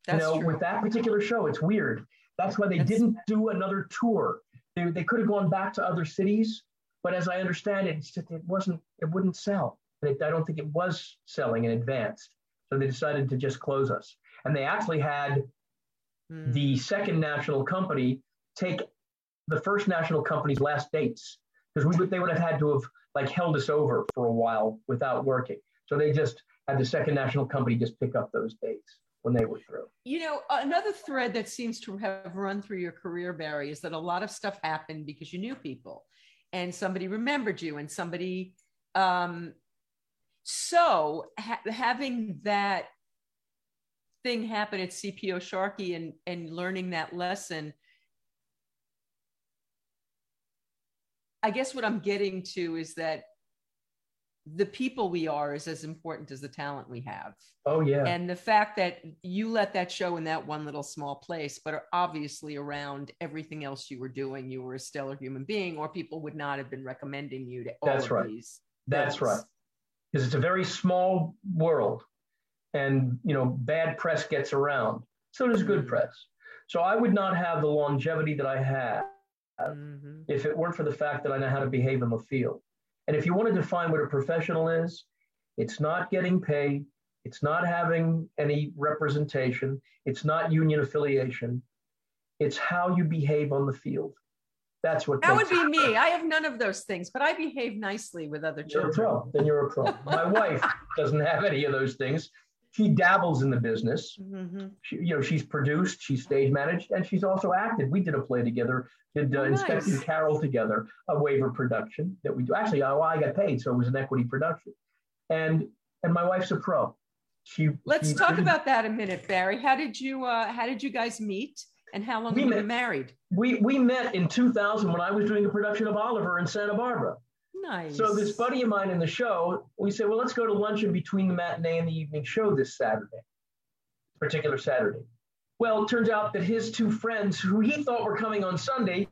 That's you know true. with that particular show, it's weird. That's why they that's... didn't do another tour. They, they could have gone back to other cities but as I understand it, just, it wasn't, it wouldn't sell. It, I don't think it was selling in advance. So they decided to just close us. And they actually had mm. the second national company take the first national company's last dates because we would, they would have had to have like held us over for a while without working. So they just had the second national company just pick up those dates when they were through. You know, another thread that seems to have run through your career, Barry, is that a lot of stuff happened because you knew people and somebody remembered you and somebody um so ha- having that thing happen at CPO Sharkey and and learning that lesson I guess what I'm getting to is that the people we are is as important as the talent we have. Oh yeah. And the fact that you let that show in that one little small place, but obviously around everything else you were doing, you were a stellar human being, or people would not have been recommending you to all That's of right. these. That's right. Because it's a very small world, and you know, bad press gets around. So does good mm-hmm. press. So I would not have the longevity that I had mm-hmm. if it weren't for the fact that I know how to behave in the field. And if you want to define what a professional is, it's not getting paid, it's not having any representation, it's not union affiliation, it's how you behave on the field. That's what that would be me. I have none of those things, but I behave nicely with other you're children. A pro. Then you're a pro. My wife doesn't have any of those things she dabbles in the business. Mm-hmm. She, you know, she's produced, she's stage managed, and she's also acted. We did a play together, did uh, oh, Inspector. Carol together, a waiver production that we do. Actually, I, I got paid, so it was an equity production. And and my wife's a pro. She. Let's she, talk about that a minute, Barry. How did you uh, How did you guys meet? And how long we were you married? We we met in 2000 when I was doing a production of Oliver in Santa Barbara. Nice. So this buddy of mine in the show, we said, well, let's go to lunch in between the matinee and the evening show this Saturday, particular Saturday. Well, it turns out that his two friends, who he thought were coming on Sunday,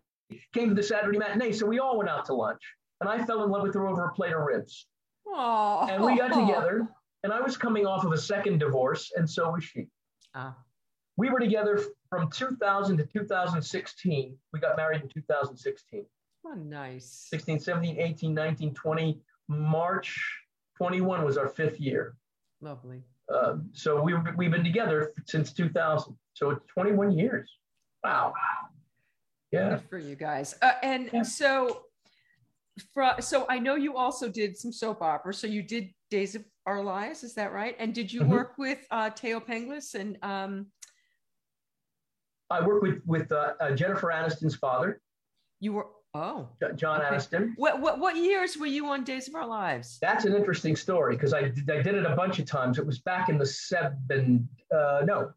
came to the Saturday matinee. So we all went out to lunch, and I fell in love with her over a plate of ribs. Aww. And we got together, and I was coming off of a second divorce, and so was she. Ah. We were together from 2000 to 2016. We got married in 2016. Oh, nice. 16, 17, 18, 19, 20. March 21 was our fifth year. Lovely. Uh, so we, we've been together since 2000. So it's 21 years. Wow. Yeah. Good for you guys. Uh, and yeah. so, for, so I know you also did some soap opera. So you did Days of Our Lives, is that right? And did you mm-hmm. work with uh, Thaao Penghlis and? Um... I worked with with uh, uh, Jennifer Aniston's father. You were Oh, John okay. Aniston. What, what what years were you on Days of Our Lives? That's an interesting story because I I did it a bunch of times. It was back in the seven. Uh, no,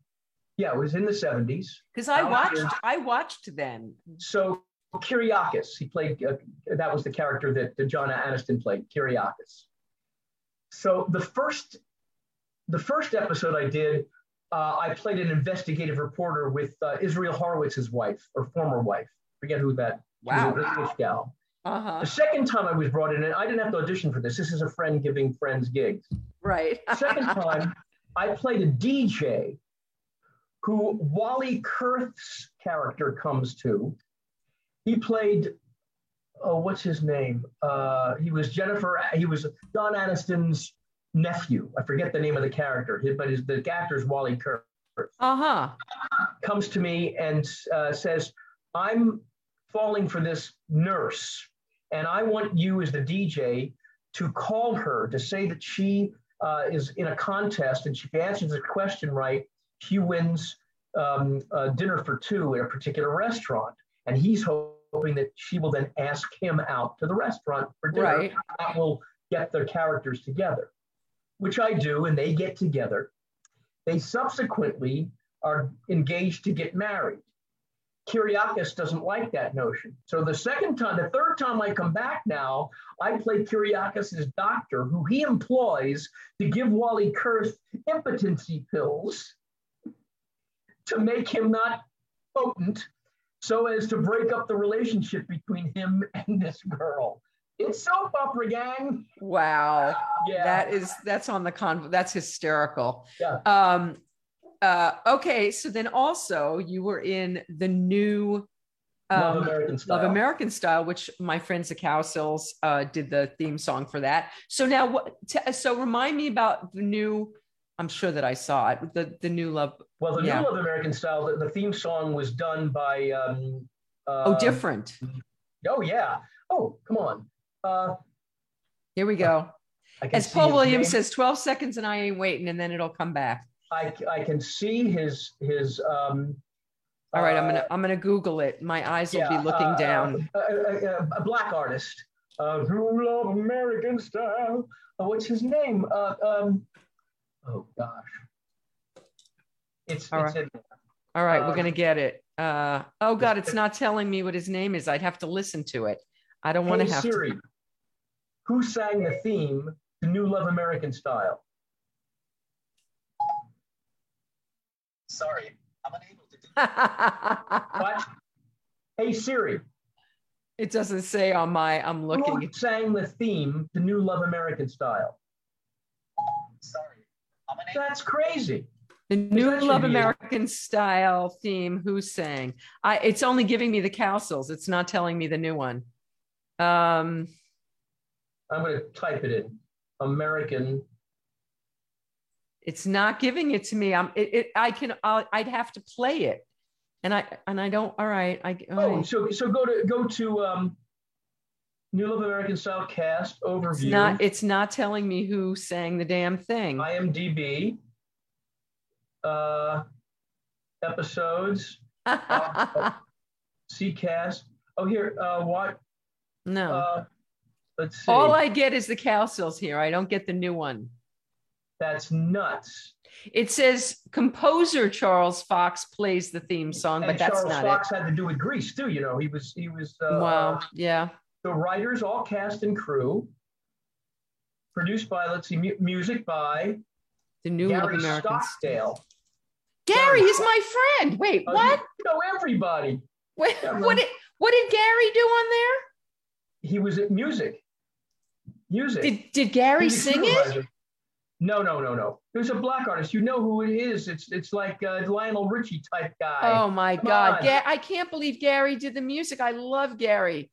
yeah, it was in the seventies. Because I watched. I watched them. So Kiriakis, he played. Uh, that was the character that John Aniston played, Kiriakis. So the first the first episode I did, uh, I played an investigative reporter with uh, Israel Horovitz's wife or former wife. Forget who that Wow. She's English gal. Uh-huh. The second time I was brought in, and I didn't have to audition for this. This is a friend giving friends gigs. Right. second time, I played a DJ who Wally Kurth's character comes to. He played, oh, what's his name? Uh, he was Jennifer, he was Don Aniston's nephew. I forget the name of the character, but his, the actor's Wally Kurth. Uh huh. Comes to me and uh, says, I'm falling for this nurse and I want you as the DJ to call her to say that she uh, is in a contest, and she answers the question right, she wins um, dinner for two at a particular restaurant, and he's hoping that she will then ask him out to the restaurant for dinner. Right. That will get their characters together, which I do, and they get together. They subsequently are engaged to get married. Kiriakis doesn't like that notion. So the second time, the third time I come back now, I play Kiriakis' doctor, who he employs to give Wally Kurth impotency pills to make him not potent so as to break up the relationship between him and this girl. It's soap opera gang. Wow. Yeah. That is that's on the con that's hysterical. Yeah. Um uh okay, so then also you were in the new um, Love American Style. Love American Style, which my friends the Cowsills uh, did the theme song for that. So now, what? T- so remind me about the new. I'm sure that I saw it. The the new Love. Well, the yeah. new Love American Style. The, the, theme song was done by. Um, uh, oh, different. Oh yeah. Oh, come on. Uh, Here we go. As Paul Williams says, 12 seconds and I ain't waiting, and then it'll come back. I, I can see his his. Um, All right, uh, I'm gonna I'm gonna Google it. My eyes will yeah, be looking uh, down. A, a, a, black artist, uh, who love American style. Uh, what's his name? Uh, um, oh gosh, it's, All it's right. All right, we're gonna get it. Uh, oh God, it's not telling me what his name is. I'd have to listen to it. I don't want hey, to have Siri, to. Who sang the theme to New Love American Style? Sorry, I'm unable to do What? Hey Siri. It doesn't say on my, I'm looking. Who sang the theme the New Love American Style? Sorry, I'm unable That's crazy. The new Love American it. style theme, who sang? I it's only giving me the castles. It's not telling me the new one. Um, I'm going to type it in. American. It's not giving it to me. I'm. It. it I can. i would have to play it, and I and I don't. All right. I. Oh, so so go to go to um, New Love American Style cast overview. It's not. It's not telling me who sang the damn thing. IMDb. Uh, episodes. uh, C cast. Oh, here. Uh, what no. Uh, let's see. All I get is the Cowsills here. I don't get the new one. That's nuts. It says composer Charles Fox plays the theme song, and but that's Charles not Fox it. had to do with Grease too. You know, he was he was. Uh, wow. Yeah. The writers, all cast and crew. Produced by, let's see, mu- music by the new Gary American Stockdale. Gary is my friend. Wait, uh, what? You know everybody. Wait, what did what did Gary do on there? he was at music. Music. Did, did Gary music sing it? No, no, no, no. There's a black artist. You know who it is. It's it's like a Lionel Richie type guy. Oh my Come God. Ga- I can't believe Gary did the music. I love Gary.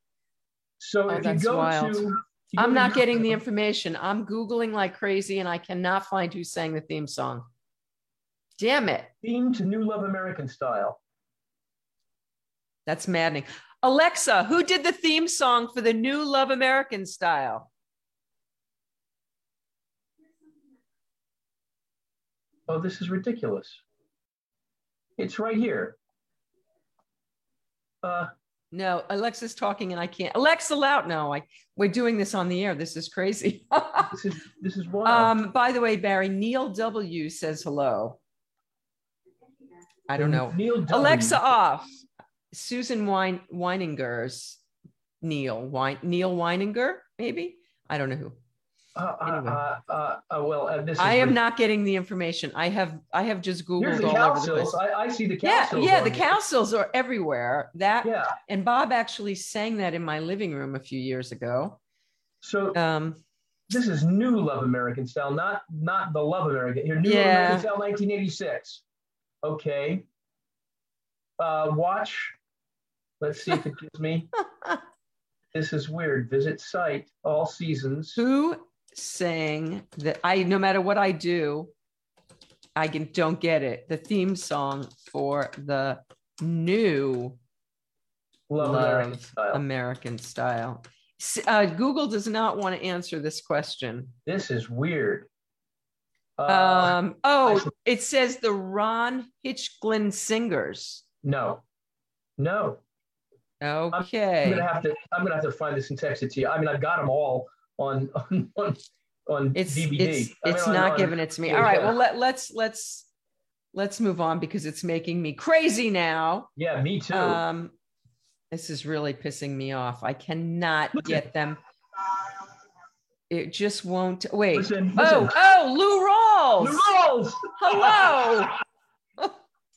So oh, if you go wild. to I'm not getting the information. I'm Googling like crazy and I cannot find who sang the theme song. Damn it. Theme to New Love American Style. That's maddening. Alexa, who did the theme song for the new Love American style? Oh, this is ridiculous. It's right here. Uh, no, Alexa's talking and I can't. Alexa, loud. No, I we're doing this on the air. This is crazy. this is this is wild. Um, by the way, Barry Neil W says hello. I don't know. Neil w. Alexa off. Susan Wein, Weininger's Neil Wein, Neil Weininger, maybe I don't know who. Uh, uh anyway. uh, uh, uh well, uh, this I am re- not getting the information. I have I have just googled Here's the all over the place. I, I see the Yeah, yeah, the Cowsills are everywhere. That yeah. and Bob actually sang that in my living room a few years ago. So um, this is new Love American style, not not the Love American. Here, new yeah. Love American style, 1986. Okay. Uh, watch Let's see if it gives me. this is weird. Visit site, all seasons. Who sang that? I no matter what I do, I can, don't get it. The theme song for the new Love, Love American, style. American style. Uh, Google does not want to answer this question. This is weird. Uh, um, oh, it says the Ron Hicklin Singers. No, no. Okay. I'm, I'm, gonna have to. I'm gonna have to find this and text it to you. I mean, I've got them all on on on, on it's, DVD. It's, it's mean, not on, giving it to me. All right. Well, let let's let's let's move on because it's making me crazy now. Yeah, me too. Um, this is really pissing me off. I cannot Listen. get them. It just won't. Wait. Listen, oh, listen. oh, Lou Rawls. Lou Rawls. Hello.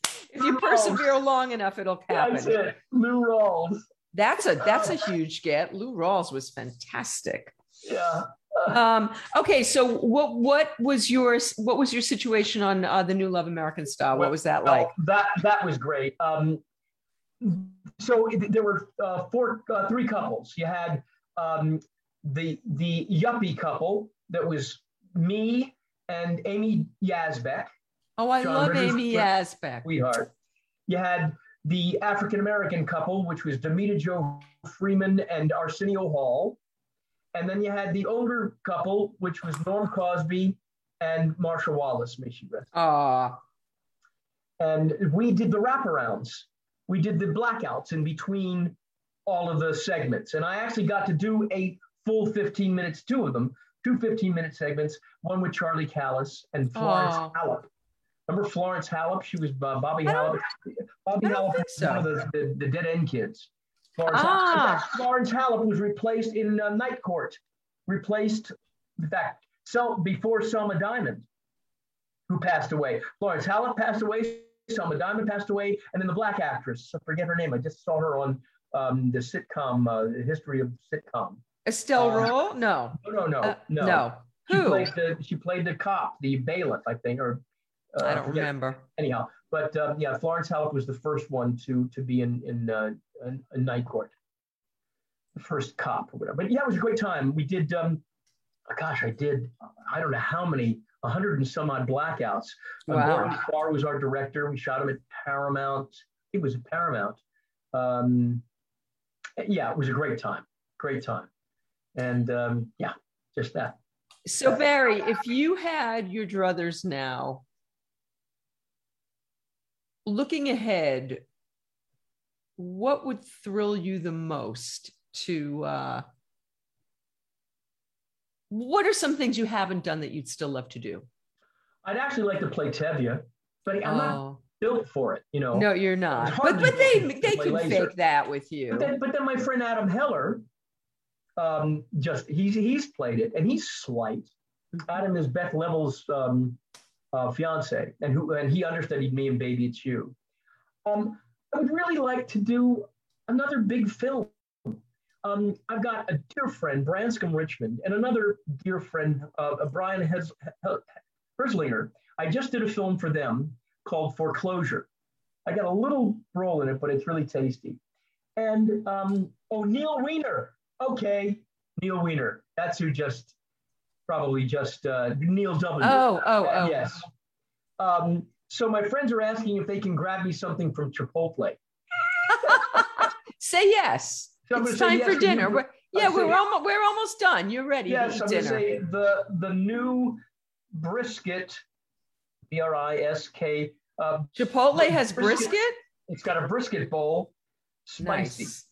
if you persevere long enough, it'll happen. That's it. Lou Rawls. That's a that's a huge get. Lou Rawls was fantastic. Yeah. Um, okay, so what what was your what was your situation on uh, the New Love American Style? What was that like? that that was great. Um, so it- there were uh, four, uh, three couples. You had um, the the yuppie couple that was me and Amy Yasbeck, Oh, I John love Rivers- Amy Yasbeck. sweetheart. You had the African American couple, which was Demita Joe Freeman and Arsenio Hall. And then you had the older couple, which was Norm Crosby and Marcia Wallace, may she rest. Aw, And we did the wraparounds. We did the blackouts in between all of the segments. And I actually got to do a full 15 minutes, two of them, two 15 minute segments, one with Charlie Callas and Florence Aw. Halop. Remember Florence Halop? She was uh, Bobby Halop. Bobby Halop was one of so. the, the, the dead end kids. Florence, Ah. Halop. Florence was replaced in uh, Night Court, replaced, in fact, so before Selma Diamond, who passed away. Florence Halop passed away, Selma Diamond passed away, and then the black actress, I forget her name. I just saw her on um, the sitcom, uh, the history of sitcom. Estelle Uh, Roll? No, No, no, no, Uh, no. no. She Who? played the she played the cop, the bailiff, I think, or uh, I don't forget. remember. Anyhow, but um, yeah, Florence Halop was the first one to to be in in, uh, in, in night court, the first cop or whatever. But yeah, it was a great time. We did, um, gosh, I did, I don't know how many, a hundred and some odd blackouts. Uh, Wow. Farr was our director. We shot him at Paramount. He was at Paramount. Um, yeah, it was a great time. Great time. And um, yeah, just that. So Barry, if you had your druthers now, looking ahead, what would thrill you the most to uh what are some things you haven't done that you'd still love to do? I'd actually like to play Tevye, but I'm not Oh, built for it, you know. no, you're not. But but they they can laser. fake that with you. But then, but then my friend Adam Heller, um, just he's he's played it and he's slight. Adam is Beth Leavel's um, uh, fiance, and who and he understudied me in Baby It's You. Um, I would really like to do another big film. Um, I've got a dear friend, Branscombe Richmond, and another dear friend, uh, Brian Hez- He- Herzlinger. I just did a film for them called Foreclosure. I got a little role in it, but it's really tasty. And um, oh, Neil Weiner. Okay, Neil Weiner. That's who just probably just uh, Neil W. Oh, oh, oh. Yes. Um, so my friends are asking if they can grab me something from Chipotle. Say yes. So it's time yes for dinner. We're, yeah, we're almost we're almost done. You're ready Yes, I'm to say the the new brisket, B R I S K. Uh, Chipotle has brisket. brisket. it's got a brisket bowl, spicy. Nice.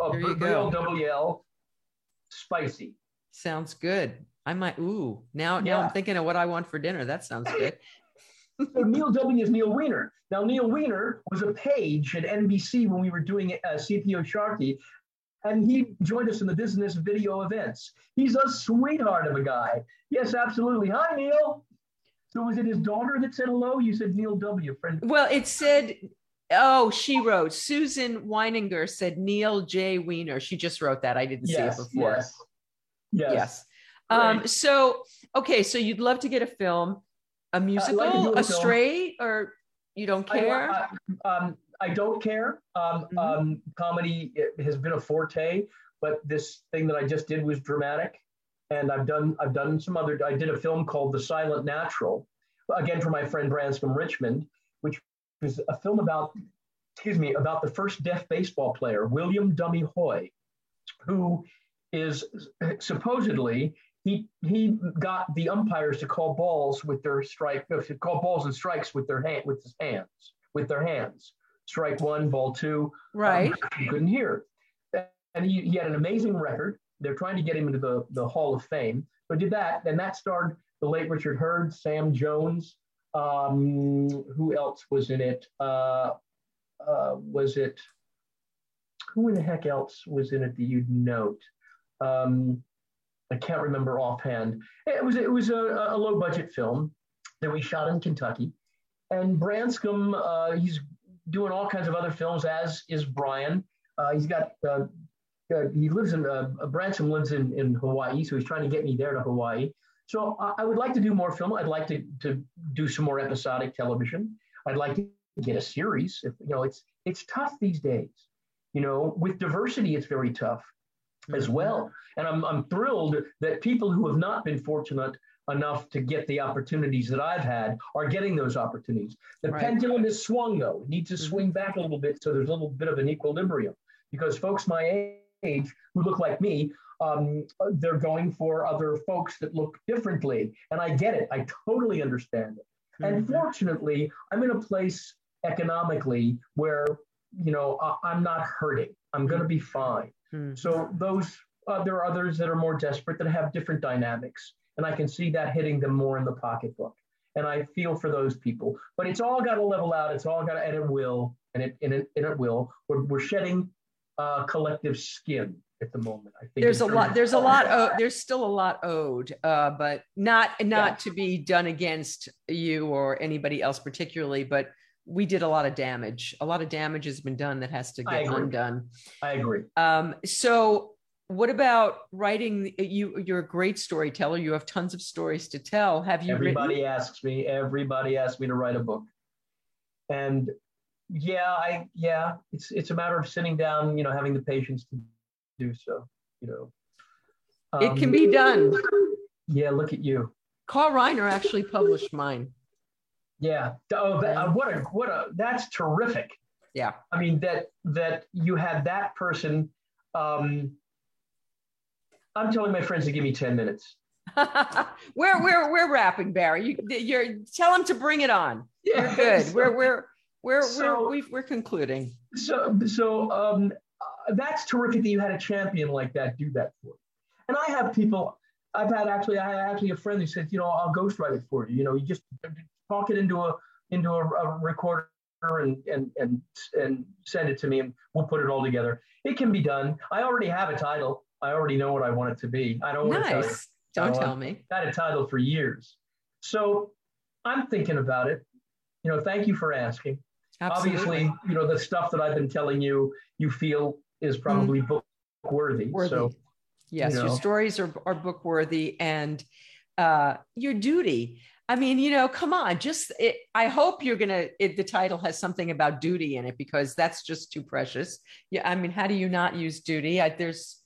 Uh, There you go. W L, spicy. Sounds good. I might. Ooh, now now I'm thinking of what I want for dinner. That sounds good. So Neil W is Neil Weiner. Now Neil Weiner was a page at NBC when we were doing uh, CPO Sharkey, and he joined us in the business video events. He's a sweetheart of a guy. Yes, absolutely. Hi, Neil. So was it his daughter that said hello? You said Neil W. Friend. Well, it said. Oh, she wrote. Susan Weininger said Neil J. Weiner. She just wrote that. I didn't Yes, see it before. yes, yes. Yes. Um, so okay, so you'd love to get a film, a musical, like a a straight, or you don't care? I, um, I don't care. Um, Mhm. um, comedy has been a forte, but this thing that I just did was dramatic, and I've done I've done some other. I did a film called The Silent Natural, again for my friend Branscombe Richmond, which was a film about excuse me about the first deaf baseball player William Dummy Hoy, who is supposedly he he got the umpires to call balls with their strike, uh, to call balls and strikes with their hand with his hands, with their hands. Strike one, ball two. Right. Um, couldn't hear. And he, he had an amazing record. They're trying to get him into the, the Hall of Fame. So did that. Then that starred the late Richard Herd Sam Jones. Um, who else was in it? Uh, uh, was it who in the heck else was in it that you'd note? Um, I can't remember offhand. It was it was a, a low budget film that we shot in Kentucky, and Branscombe uh, he's doing all kinds of other films as is Brian. Uh, he's got uh, uh he lives in uh, Branscombe lives in in Hawaii, so he's trying to get me there to Hawaii. So I would like to do more film. I'd like to to do some more episodic television. I'd like to get a series. If, you know, it's it's tough these days. You know, with diversity, it's very tough as mm-hmm. well. And I'm, I'm thrilled that people who have not been fortunate enough to get the opportunities that I've had are getting those opportunities. The right. pendulum is swung though. It needs to mm-hmm. swing back a little bit so there's a little bit of an equilibrium because folks my age who look like me, um, they're going for other folks that look differently. And I get it. I totally understand it. Mm-hmm. And fortunately, I'm in a place economically where, you know, I, am not hurting. I'm going to be fine. Hmm. So those uh, there are others that are more desperate that have different dynamics, and I can see that hitting them more in the pocketbook. And I feel for those people, but it's all got to level out. It's all got to, and it will, and it and it, and it will. We're, we're shedding uh, collective skin at the moment. I think there's a lot. There's a lot. Oh, there's still a lot owed, uh, but not not yeah. to be done against you or anybody else particularly, but we did a lot of damage. A lot of damage has been done that has to get I undone. I agree. Um, so what about writing you you're a great storyteller you have tons of stories to tell have you everybody written? asks me everybody asks me to write a book and yeah i yeah it's it's a matter of sitting down you know having the patience to do so you know um, it can be done yeah look at you carl reiner actually published mine yeah. Oh, that, uh, what a what a that's terrific. Yeah. I mean that that you had that person. Um, I'm telling my friends to give me ten minutes. we're we're we're wrapping, Barry. You you're tell them to bring it on. Yeah. We're good. So, we're we're we're so, we're we are concluding. So so um, uh, that's terrific that you had a champion like that do that for. You. And I have people. I've had actually I had actually a friend who said, you know, I'll ghostwrite it for you. You know, you just talk it into a into a, a recorder and, and and and send it to me and we'll put it all together. It can be done. I already have a title. I already know what I want it to be. I don't nice. want to tell you. Don't tell me. Had a title for years. So I'm thinking about it. You know, thank you for asking. Absolutely. Obviously, you know, the stuff that I've been telling you, you feel is probably mm. book worthy. worthy. So yes, you know. your stories are, are book worthy and uh, your duty. I mean, you know, come on, just it, I hope you're gonna. It, the title has something about duty in it because that's just too precious. Yeah, I mean, how do you not use duty? I, there's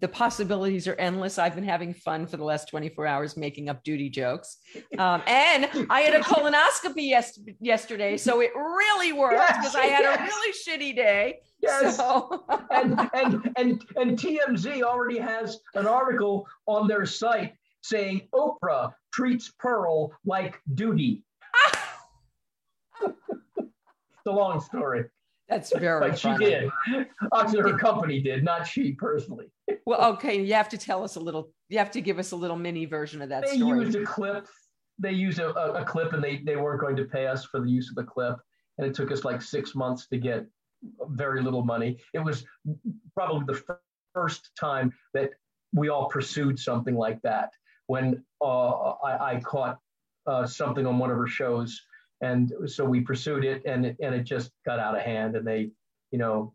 the possibilities are endless. I've been having fun for the last 24 hours making up duty jokes, um, and I had a colonoscopy yes, yesterday, so it really worked because yes, I had yes. a really shitty day. Yes. So. and, and and and TMZ already has an article on their site saying Oprah treats Pearl like duty. it's a long story. That's very but funny. she did. Actually, her company did, not she personally. well, okay, you have to tell us a little. You have to give us a little mini version of that they story. They used a clip. They used a, a, a clip, and they they weren't going to pay us for the use of the clip, and it took us like six months to get very little money. It was probably the first time that we all pursued something like that when uh, I, I, caught uh, something on one of her shows. And so we pursued it and, it, and it just got out of hand and they, you know,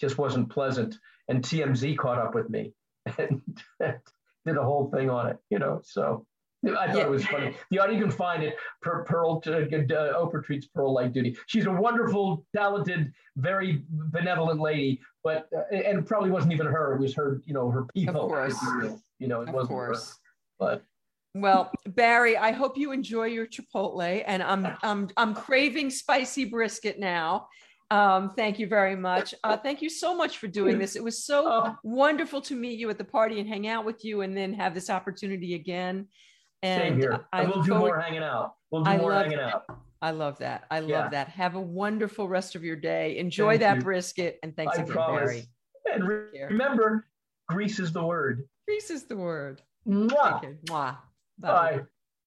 just wasn't pleasant. And TMZ caught up with me and did a whole thing on it, you know, so. I thought yeah. it was funny. The you can find it. Per, Pearl, uh, uh, Oprah treats Pearl like duty. She's a wonderful, talented, very benevolent lady, but uh, and it probably wasn't even her. It was her, you know, her people. Of course. You know, it of wasn't course. her. But well, Barry, I hope you enjoy your Chipotle, and I'm I'm I'm craving spicy brisket now. Um, thank you very much. Uh, thank you so much for doing this. It was so oh. wonderful to meet you at the party and hang out with you, and then have this opportunity again. And Same here. I, we'll do forward, more hanging out. We'll do I more hanging out. I love that. I love yeah. that. Have a wonderful rest of your day. Enjoy Thank that you. brisket, and thanks I again, promise. Barry. And re- remember, grease is the word. Grease is the word. Mwah. Mwah. Bye. Bye.